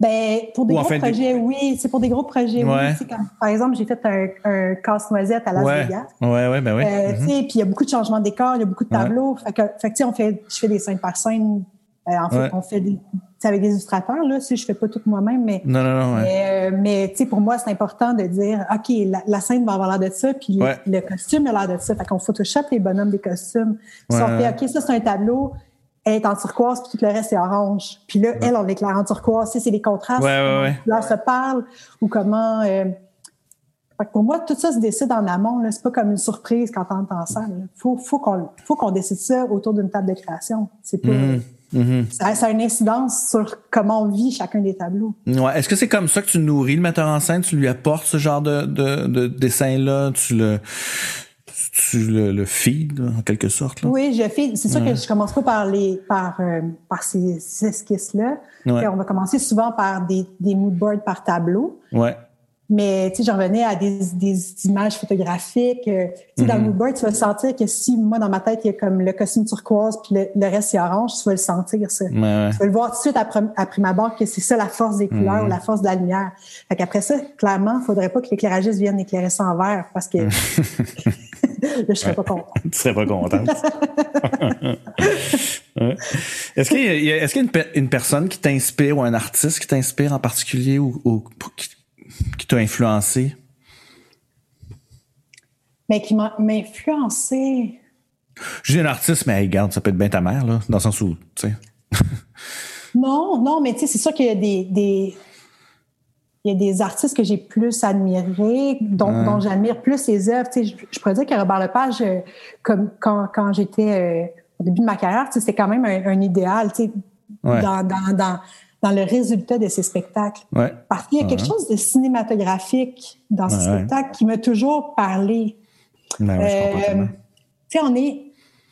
Ben, pour des gros projets, oui. C'est pour des gros projets, oui. Comme, par exemple, j'ai fait un, un casse-noisette à Las ouais. Vegas. Ouais, ouais, ben oui. Euh, mm Puis il y a beaucoup de changements de décor, il y a beaucoup de tableaux. Fait que, fait que on fait, je fais des scènes par scène. Euh, en fait, on fait des, avec des illustrateurs, là, si je fais pas tout moi-même, mais. Non, non, non. Mais, euh, mais tu sais, pour moi, c'est important de dire, OK, la, la, scène va avoir l'air de ça, puis le, costume a l'air de ça. Fait qu'on photoshop les bonhommes des costumes. Puis on fait, OK, ça, c'est un tableau elle est en turquoise, puis tout le reste, c'est orange. Puis là, elle, on l'éclaire en turquoise. c'est les contrastes. Ouais, ouais, Là, se parle ou comment... Euh... pour moi, tout ça se décide en amont. C'est pas comme une surprise quand on entend ça. Il faut, faut qu'on faut qu'on décide ça autour d'une table de création. C'est pas... Mm-hmm. Ça, ça, a une incidence sur comment on vit chacun des tableaux. Ouais. Est-ce que c'est comme ça que tu nourris le metteur en scène? Tu lui apportes ce genre de, de, de dessin-là? Tu le tu le, le feed, en quelque sorte. Là? Oui, je feed. C'est sûr que je commence pas par les par, euh, par ces, esquisses-là. On va commencer souvent par des, des mood boards par tableau. Ouais. Mais tu sais, j'en revenais à des, des, images photographiques. Euh, tu sais, dans le mhm. moodboard, tu vas sentir que si moi, dans ma tête, il y a comme le costume turquoise puis le, reste, c'est orange, tu vas le sentir, ça. Tu vas le voir tout de suite après, après ma barre que c'est ça la force des couleurs ou mhm. la force de la lumière. Fait qu'après ça, clairement, il faudrait pas que l'éclairagiste vienne éclairer ça en vert parce que là, je serais pas contente. tu serais pas contente. Est-ce qu'il y a, y a une, personne qui t'inspire ou un artiste qui t'inspire en particulier ou, ou qui t'a influencé? Mais qui m'a influencé. Je dis un artiste, mais regarde, ça peut être bien ta mère, là, dans le sens où, tu sais. non, non, mais tu sais, c'est sûr qu'il y a des, des, il y a des artistes que j'ai plus admirés, dont, j'admire plus les œuvres. Tu sais, je, pourrais dire que Robert Lepage, euh, comme quand, quand j'étais euh, au début de ma carrière, tu sais, c'était quand même un, idéal, tu sais, dans, dans, dans, dans le résultat de ces spectacles. Parce qu'il y a quelque chose de cinématographique dans ces spectacles qui m'a toujours parlé. Ben euh, tu sais, on est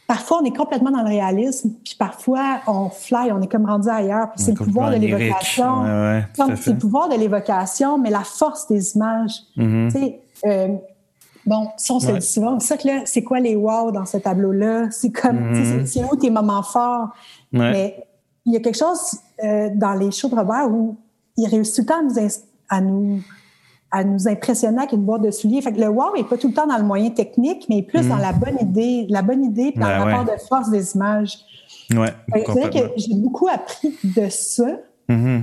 parfois on est complètement dans le réalisme, puis parfois on fly, on est comme rendu ailleurs. c'est le pouvoir de l'évocation. c'est le pouvoir de l'évocation, mais la force des images. Sais, euh, bon, ça on se dit souvent. Ça que là, c'est quoi les wow dans ce tableau-là? C'est comme, mm-hmm. c'est où tes moments forts? Mais il y a quelque chose euh, dans les shows de Robert où il réussit tout le temps à nous, à nous, à nous impressionner avec une boîte de souliers. Fait que le wow n'est pas tout le temps dans le moyen technique, mais plus dans mm. la bonne idée, la bonne idée, dans le rapport de force des images. Ouais, c'est vrai que j'ai beaucoup appris de ça. Mm-hmm.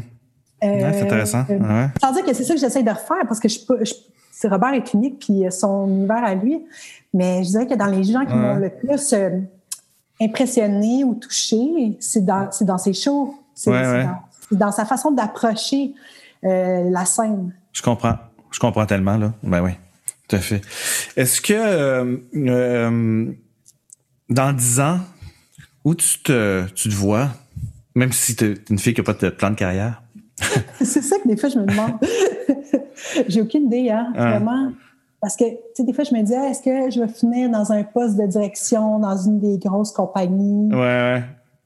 Euh, c'est intéressant. Euh, sans dire que c'est ça que j'essaie de refaire parce que je, je, Robert est unique puis son univers à lui. Mais je dirais que dans les gens qui m'ont le plus impressionné ou touché, c'est dans, dans ses shows. C'est dans, sa façon d'approcher euh, la scène. Je comprends. Je comprends tellement, là. Ben oui, tout à fait. Est-ce que euh, euh, dans dix ans, où tu te, tu te vois, même si tu es une fille qui n'a pas de plan de carrière? c'est ça que des fois, je me demande. J'ai aucune idée, hein, ah. vraiment. Parce que, tu sais, des fois, je me disais, est-ce que je vais finir dans un poste de direction dans une des grosses compagnies? Ouais, ouais.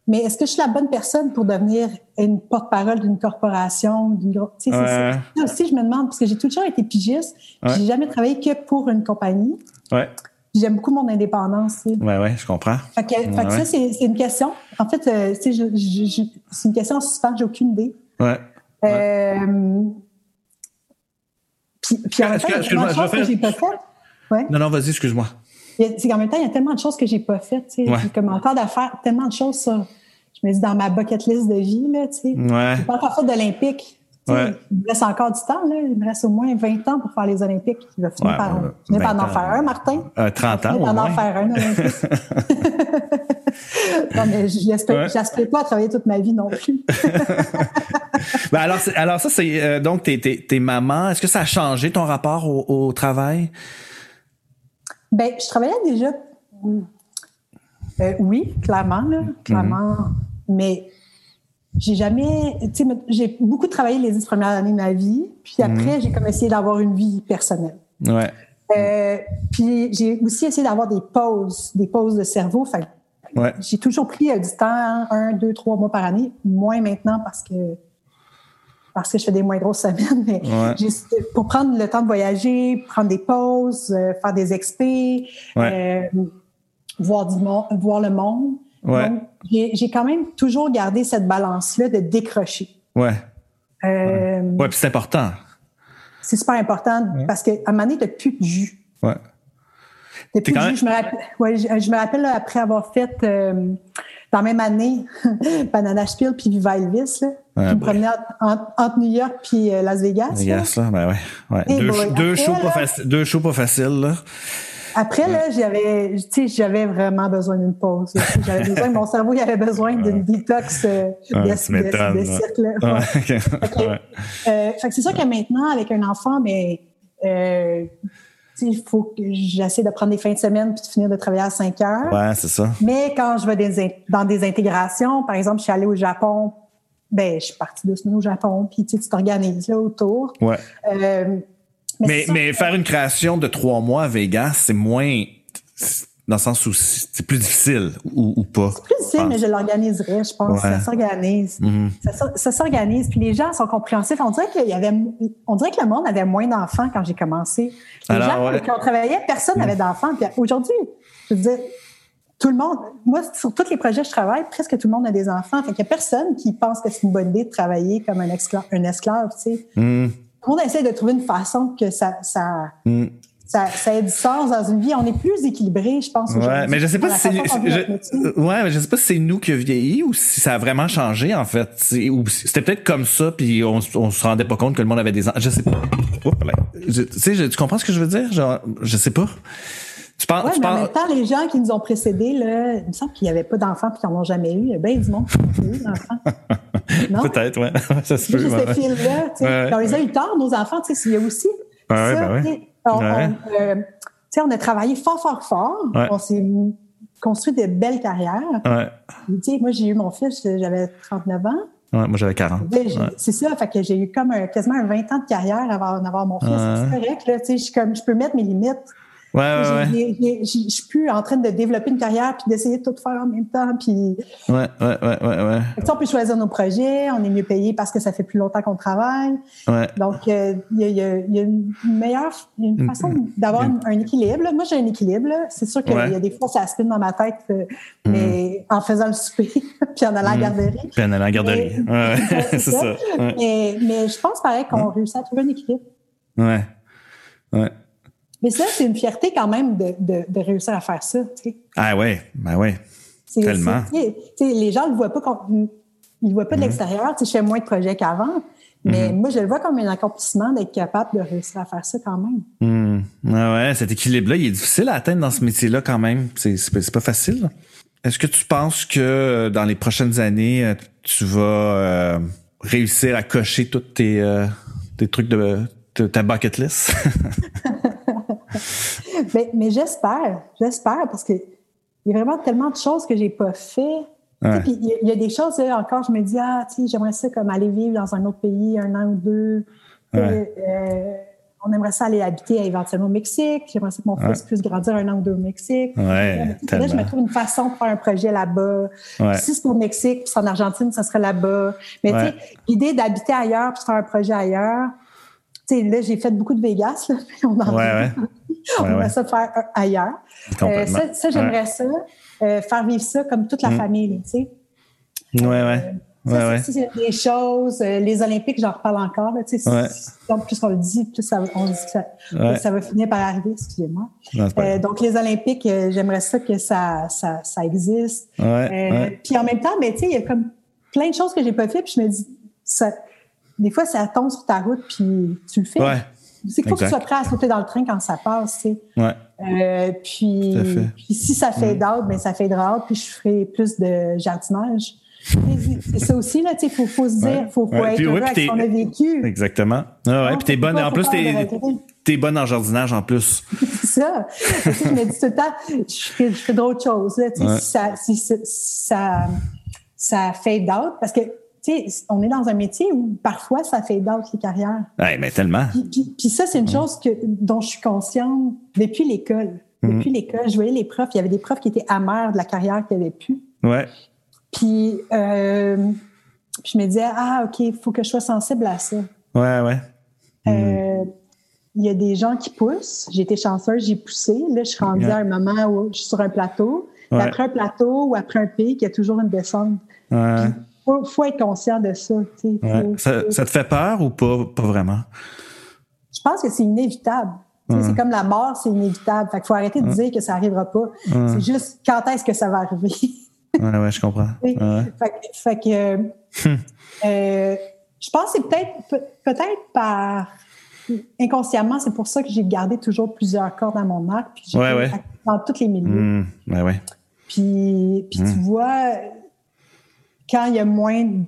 Mais est-ce que je suis la bonne personne pour devenir une porte-parole d'une corporation, d'une grosse. Tu sais, ouais. ça aussi, je me demande, parce que j'ai toujours été pigiste. Ouais. J'ai jamais travaillé que pour une compagnie. Ouais. J'aime beaucoup mon indépendance. Ouais, ouais, je comprends. Fait que, fait que ça, c'est une question. En fait, euh, c'est une question en suspens, j'ai aucune idée. Ouais. Euh, puis, puis en même temps, il y a tellement de choses que j'ai pas faites. Ouais. Non, non, vas-y, excuse-moi. C'est qu'en même temps, il y a tellement de choses que j'ai pas faites. Ouais. Comme encore d'affaires, tellement de choses, ça. Je me dis dans ma bucket list de vie, là, tu sais. Ouais. J'ai pas encore fait d'Olympique. Ouais. Il me reste encore du temps, là. Il me reste au moins 20 ans pour faire les Olympiques. Je vais finir par, finir par en faire un, Martin. Euh, 30 ans. Je vais en faire un non, mais ouais. pas à travailler toute ma vie non plus. ben alors, alors ça, c'est euh, donc t'es, t'es maman. Est-ce que ça a changé ton rapport au, au travail? Ben, je travaillais déjà. Euh, oui, clairement, là, clairement. Mm-hmm. Mais j'ai jamais. Tu sais, j'ai beaucoup travaillé les dix premières années de ma vie. Puis mm-hmm. après, j'ai comme essayé d'avoir une vie personnelle. Ouais. Euh, puis j'ai aussi essayé d'avoir des pauses, des pauses de cerveau. Fait Ouais. J'ai toujours pris euh, du temps, un, deux, trois mois par année, moins maintenant parce que parce que je fais des moins grosses semaines, mais pour prendre le temps de voyager, prendre des pauses, euh, faire des expés, euh, voir, du monde, voir le monde. J'ai quand même toujours gardé cette balance-là de décrocher. Ouais. Euh, ouais, puis c'est important. C'est super important parce qu'à un moment donné, tu n'as plus de jus. Ouais. Même... je, me rappelle, ouais, je, me rappelle après avoir fait euh, dans la même année Banana Spiel puis Viva Elvis, là, ouais, me promenais entre, New York puis euh, Las Vegas. Vegas, là, ben ouais. ouais. Deux, deux, shows pas deux shows pas faciles, là. Après, là, j'avais, j'avais vraiment besoin d'une pause. J'avais besoin, mon cerveau, il avait besoin d'une détox euh, de, de, de. Ouais. Euh, c'est sûr que maintenant, avec un enfant, mais euh, il faut que j'essaie de prendre des fins de semaine puis de finir de travailler à 5 heures. Ouais, c'est ça. Mais quand je vais des, dans des intégrations, par exemple, je suis allée au Japon, ben, je suis partie deux semaines au Japon, puis tu t'organises là autour. Ouais. Mais, mais, faire une création de trois mois à Vegas, c'est moins dans le sens où c'est plus difficile ou, pas. C'est plus difficile, mais je l'organiserai, je pense. Ça s'organise. Ça, s'organise. Puis les gens sont compréhensifs. On dirait qu'il y avait, on dirait que le monde avait moins d'enfants quand j'ai commencé. Les gens, quand on travaillait, personne n'avait mm. d'enfants. Puis aujourd'hui, je veux dire, tout le monde, moi, sur tous les projets que je travaille, presque tout le monde a des enfants. Fait qu'il y a personne qui pense que c'est une bonne idée de travailler comme un esclave, un esclave, tu sais. Mm. Le monde essaie de trouver une façon que ça, ça, mm ça, ça a du sens dans une vie. On est plus équilibré, je pense. Ouais, mais je sais pas si c'est, ouais, mais je sais pas si c'est nous qui a vieilli ou si ça a vraiment changé en fait. Ou c'était peut-être comme ça, puis on, on se rendait pas compte que le monde avait des, je sais pas. tu sais, tu comprends ce que je veux dire? Genre, je sais pas. Tu penses, ouais, mais en même temps, les gens qui nous ont précédés, là, il me semble qu'il n'y avait pas d'enfants puis qu'ils n'en ont jamais eu. Il y a bien du monde qui a eu d'enfants. Peut-être, ouais. ça se peut. Juste ces tu sais. On les a eu tard, nos enfants, tu sais, il y a aussi. Ouais, ça, ben ouais. On, euh, on, a travaillé fort, fort, fort. On s'est construit de belles carrières. moi, j'ai eu mon fils, j'avais 39 ans. Ouais, moi, j'avais 40. C'est ça, fait que j'ai eu comme quasiment un 20 ans de carrière avant d'avoir mon fils. C'est correct, là, je, comme, je peux mettre mes limites. Ouais, ouais, Je suis plus en train de développer une carrière puis d'essayer de tout faire en même temps. Puis... Ouais, ouais, ouais, ouais. ouais. on peut choisir nos projets, on est mieux payé parce que ça fait plus longtemps qu'on travaille. Ouais. Donc, euh, il y, a, y, a, une meilleure une façon d'avoir un, équilibre. Moi, j'ai un équilibre. C'est sûr qu'il y a des fois, ça spin dans ma tête, euh, mm. mais en faisant le souper puis en allant à la mm. garderie. Puis en allant à la garderie. ouais, c'est ça. Mais, mais, je pense pareil qu'on mm. réussit à trouver un équilibre. Ouais. Ouais. Mais ça, c'est une fierté quand même de, de, de, réussir à faire ça. Tu sais. Ah ouais, ben ouais. Tellement. Tu sais, les gens ne le voient pas, ils le voient pas de mm-hmm. l'extérieur. Tu sais, je fais moins de projets qu'avant. Mais mm-hmm. moi, je le vois comme un accomplissement d'être capable de réussir à faire ça quand même. Mm. Ah ouais, cet équilibre-là, il est difficile à atteindre dans ce métier-là quand même. C'est, c'est pas facile. Est-ce que tu penses que euh, dans les prochaines années, euh, tu vas euh, réussir à cocher tous tes, tes trucs de, de ta bucket list? mais, mais j'espère, j'espère, parce qu'il y a vraiment tellement de choses que j'ai pas fait. il y, a des choses, encore, je me dis, ah, tu j'aimerais ça comme aller vivre dans un autre pays un an ou deux. Euh, on aimerait ça aller habiter éventuellement au Mexique. J'aimerais ça que mon fils puisse grandir un an ou deux au Mexique. là, je me trouve une façon de faire un projet là-bas. Si c'est pour le Mexique, puis c'est en Argentine, ça serait là-bas. Mais tu sais, l'idée d'habiter ailleurs puis faire un projet ailleurs, là, j'ai fait beaucoup de Vegas. Là, on en ouais, on aimerait ça faire ailleurs. Euh, ça, j'aimerais ça, euh, faire vivre ça comme toute la mm. famille, tu sais. Ouais, ouais. Euh, ça, c'est des choses. les Olympiques, j'en reparle encore. Là, donc, plus on le dit, plus ça, on dit que ça, va finir par arriver, excusez-moi. donc, les Olympiques, j'aimerais ça que ça, ça, ça existe. Puis en même temps, mais tu sais, il y a comme plein de choses que j'ai pas fait, puis je me dis, ça, des fois, ça tombe sur ta route, puis tu le fais. Ouais. C'est qu'il faut que tu sois prêt à sauter dans le train quand ça passe, tu sais. Ouais. Euh, puis, puis, si ça fait mm. d'autres, ben ça fait d'autres, puis je ferai plus de jardinage. C'est ça aussi, là, tu sais, faut, faut se dire, faut, faut être heureux avec ce qu'on a vécu. Exactement. Ah ouais, puis t'es bonne, en plus, t'es, t'es bonne en jardinage en plus. c'est ça. je me dis tout le temps, je fais, je fais d'autres choses, là, tu sais, si ça, si ça, ça fait d'autres, parce que on est dans un métier où parfois ça fait d'autres les carrières. Oui, mais tellement. Puis, ça, c'est une mm. chose que, dont je suis consciente depuis l'école. Mm. Depuis l'école, je voyais les profs, il y avait des profs qui étaient amers de la carrière qu'ils avaient pu. Ouais. Puis, euh, je me disais, ah, OK, il faut que je sois sensible à ça. Ouais, ouais. Euh, il y a des gens qui poussent. J'ai été chanceuse, j'ai poussé. Là, je suis rendue à un moment où je suis sur un plateau. Après un plateau ou après un pic, il y a toujours une descente. Ouais faut, faut être conscient de ça. ça, te fait peur ou pas, pas vraiment? Je pense que c'est inévitable. C'est comme la mort, c'est inévitable. Fait faut arrêter de dire que ça n'arrivera pas. C'est juste quand est-ce que ça va arriver? ouais, ouais, je comprends. Fait, que hum. euh, je pense que c'est peut-être peut-être par inconsciemment, c'est pour ça que j'ai gardé toujours plusieurs cordes à mon arc, puis dans tous les milieux. Hum. ouais, ouais. Puis, puis tu hum. vois, quand il y a moins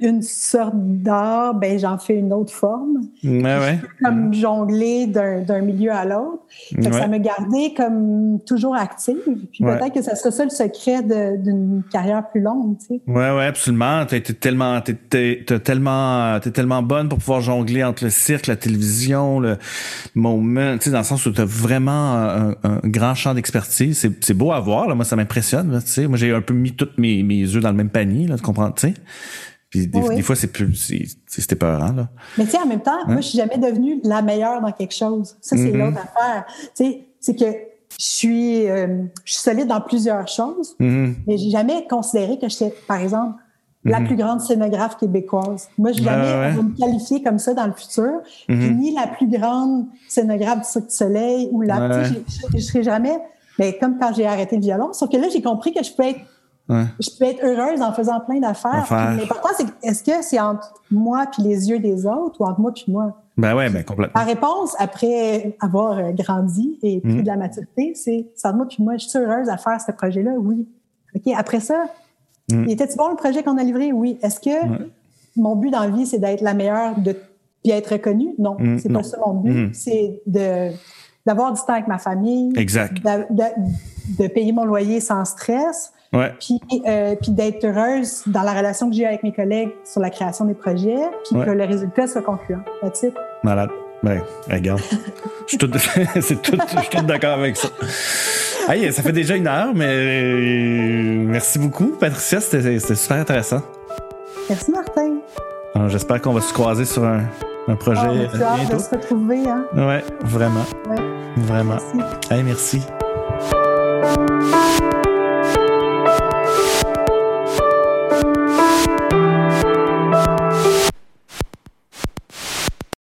d'une sorte d'art, ben j'en fais une autre forme. Ouais, ouais. Comme jongler d'un milieu à l'autre. Ça me gardait comme toujours active. Puis peut-être que ça serait ça le secret d'une carrière plus longue, tu sais. Ouais, ouais, absolument. T'as été tellement, t'es tellement, bonne pour pouvoir jongler entre le cirque, la télévision, le moment, tu sais, dans le sens où t'as vraiment un, grand champ d'expertise. C'est beau à voir, là. Moi, ça m'impressionne, tu sais. Moi, j'ai un peu mis tous mes, mes œufs dans le même panier, là, tu comprends, tu sais. Puis des, fois, c'est plus, c'était peurant, là. Mais tu sais, en même temps, moi, je suis jamais devenue la meilleure dans quelque chose. Ça, c'est mm-hmm. l'autre affaire. Tu sais, c'est que je suis, euh, je suis solide dans plusieurs choses, mm-hmm. mais j'ai jamais considéré que j'étais, par exemple, la mm-hmm. plus grande scénographe québécoise. Moi, je jamais ouais, me qualifier comme ça dans le futur. ni la plus grande scénographe du Cirque du Soleil ou la, je, je, je serai jamais, mais comme quand j'ai arrêté le violon. Sauf que là, j'ai compris que je peux être je peux être heureuse en faisant plein d'affaires. L'important, c'est est-ce que c'est entre moi puis les yeux des autres ou entre moi puis moi? Ben ouais, ben complètement. La réponse, après avoir grandi et pris mm. de la maturité, c'est c'est entre moi puis moi. Je suis heureuse à faire ce projet-là? Oui. OK, après ça, mm. il était-tu bon le projet qu'on a livré? Oui. Est-ce que mon but dans la vie, c'est d'être la meilleure de puis être reconnue? Non, mm, c'est pas ça mon but. C'est de d'avoir du temps avec ma famille. Exact. de payer mon loyer sans stress Ouais. Puis, euh, puis d'être heureuse dans la relation que j'ai avec mes collègues sur la création des projets, puis que le résultat soit concluant. That's it. Malade. Ben, regarde. je suis tout, tout, d'accord avec ça. Hey, ça fait déjà une heure, mais euh, merci beaucoup, Patricia. C'était, super intéressant. Merci, Martin. j'espère qu'on va se croiser sur un, un projet oh, bientôt. De se retrouver, hein? Ouais, vraiment. Ouais. Vraiment. Merci. Hey, merci.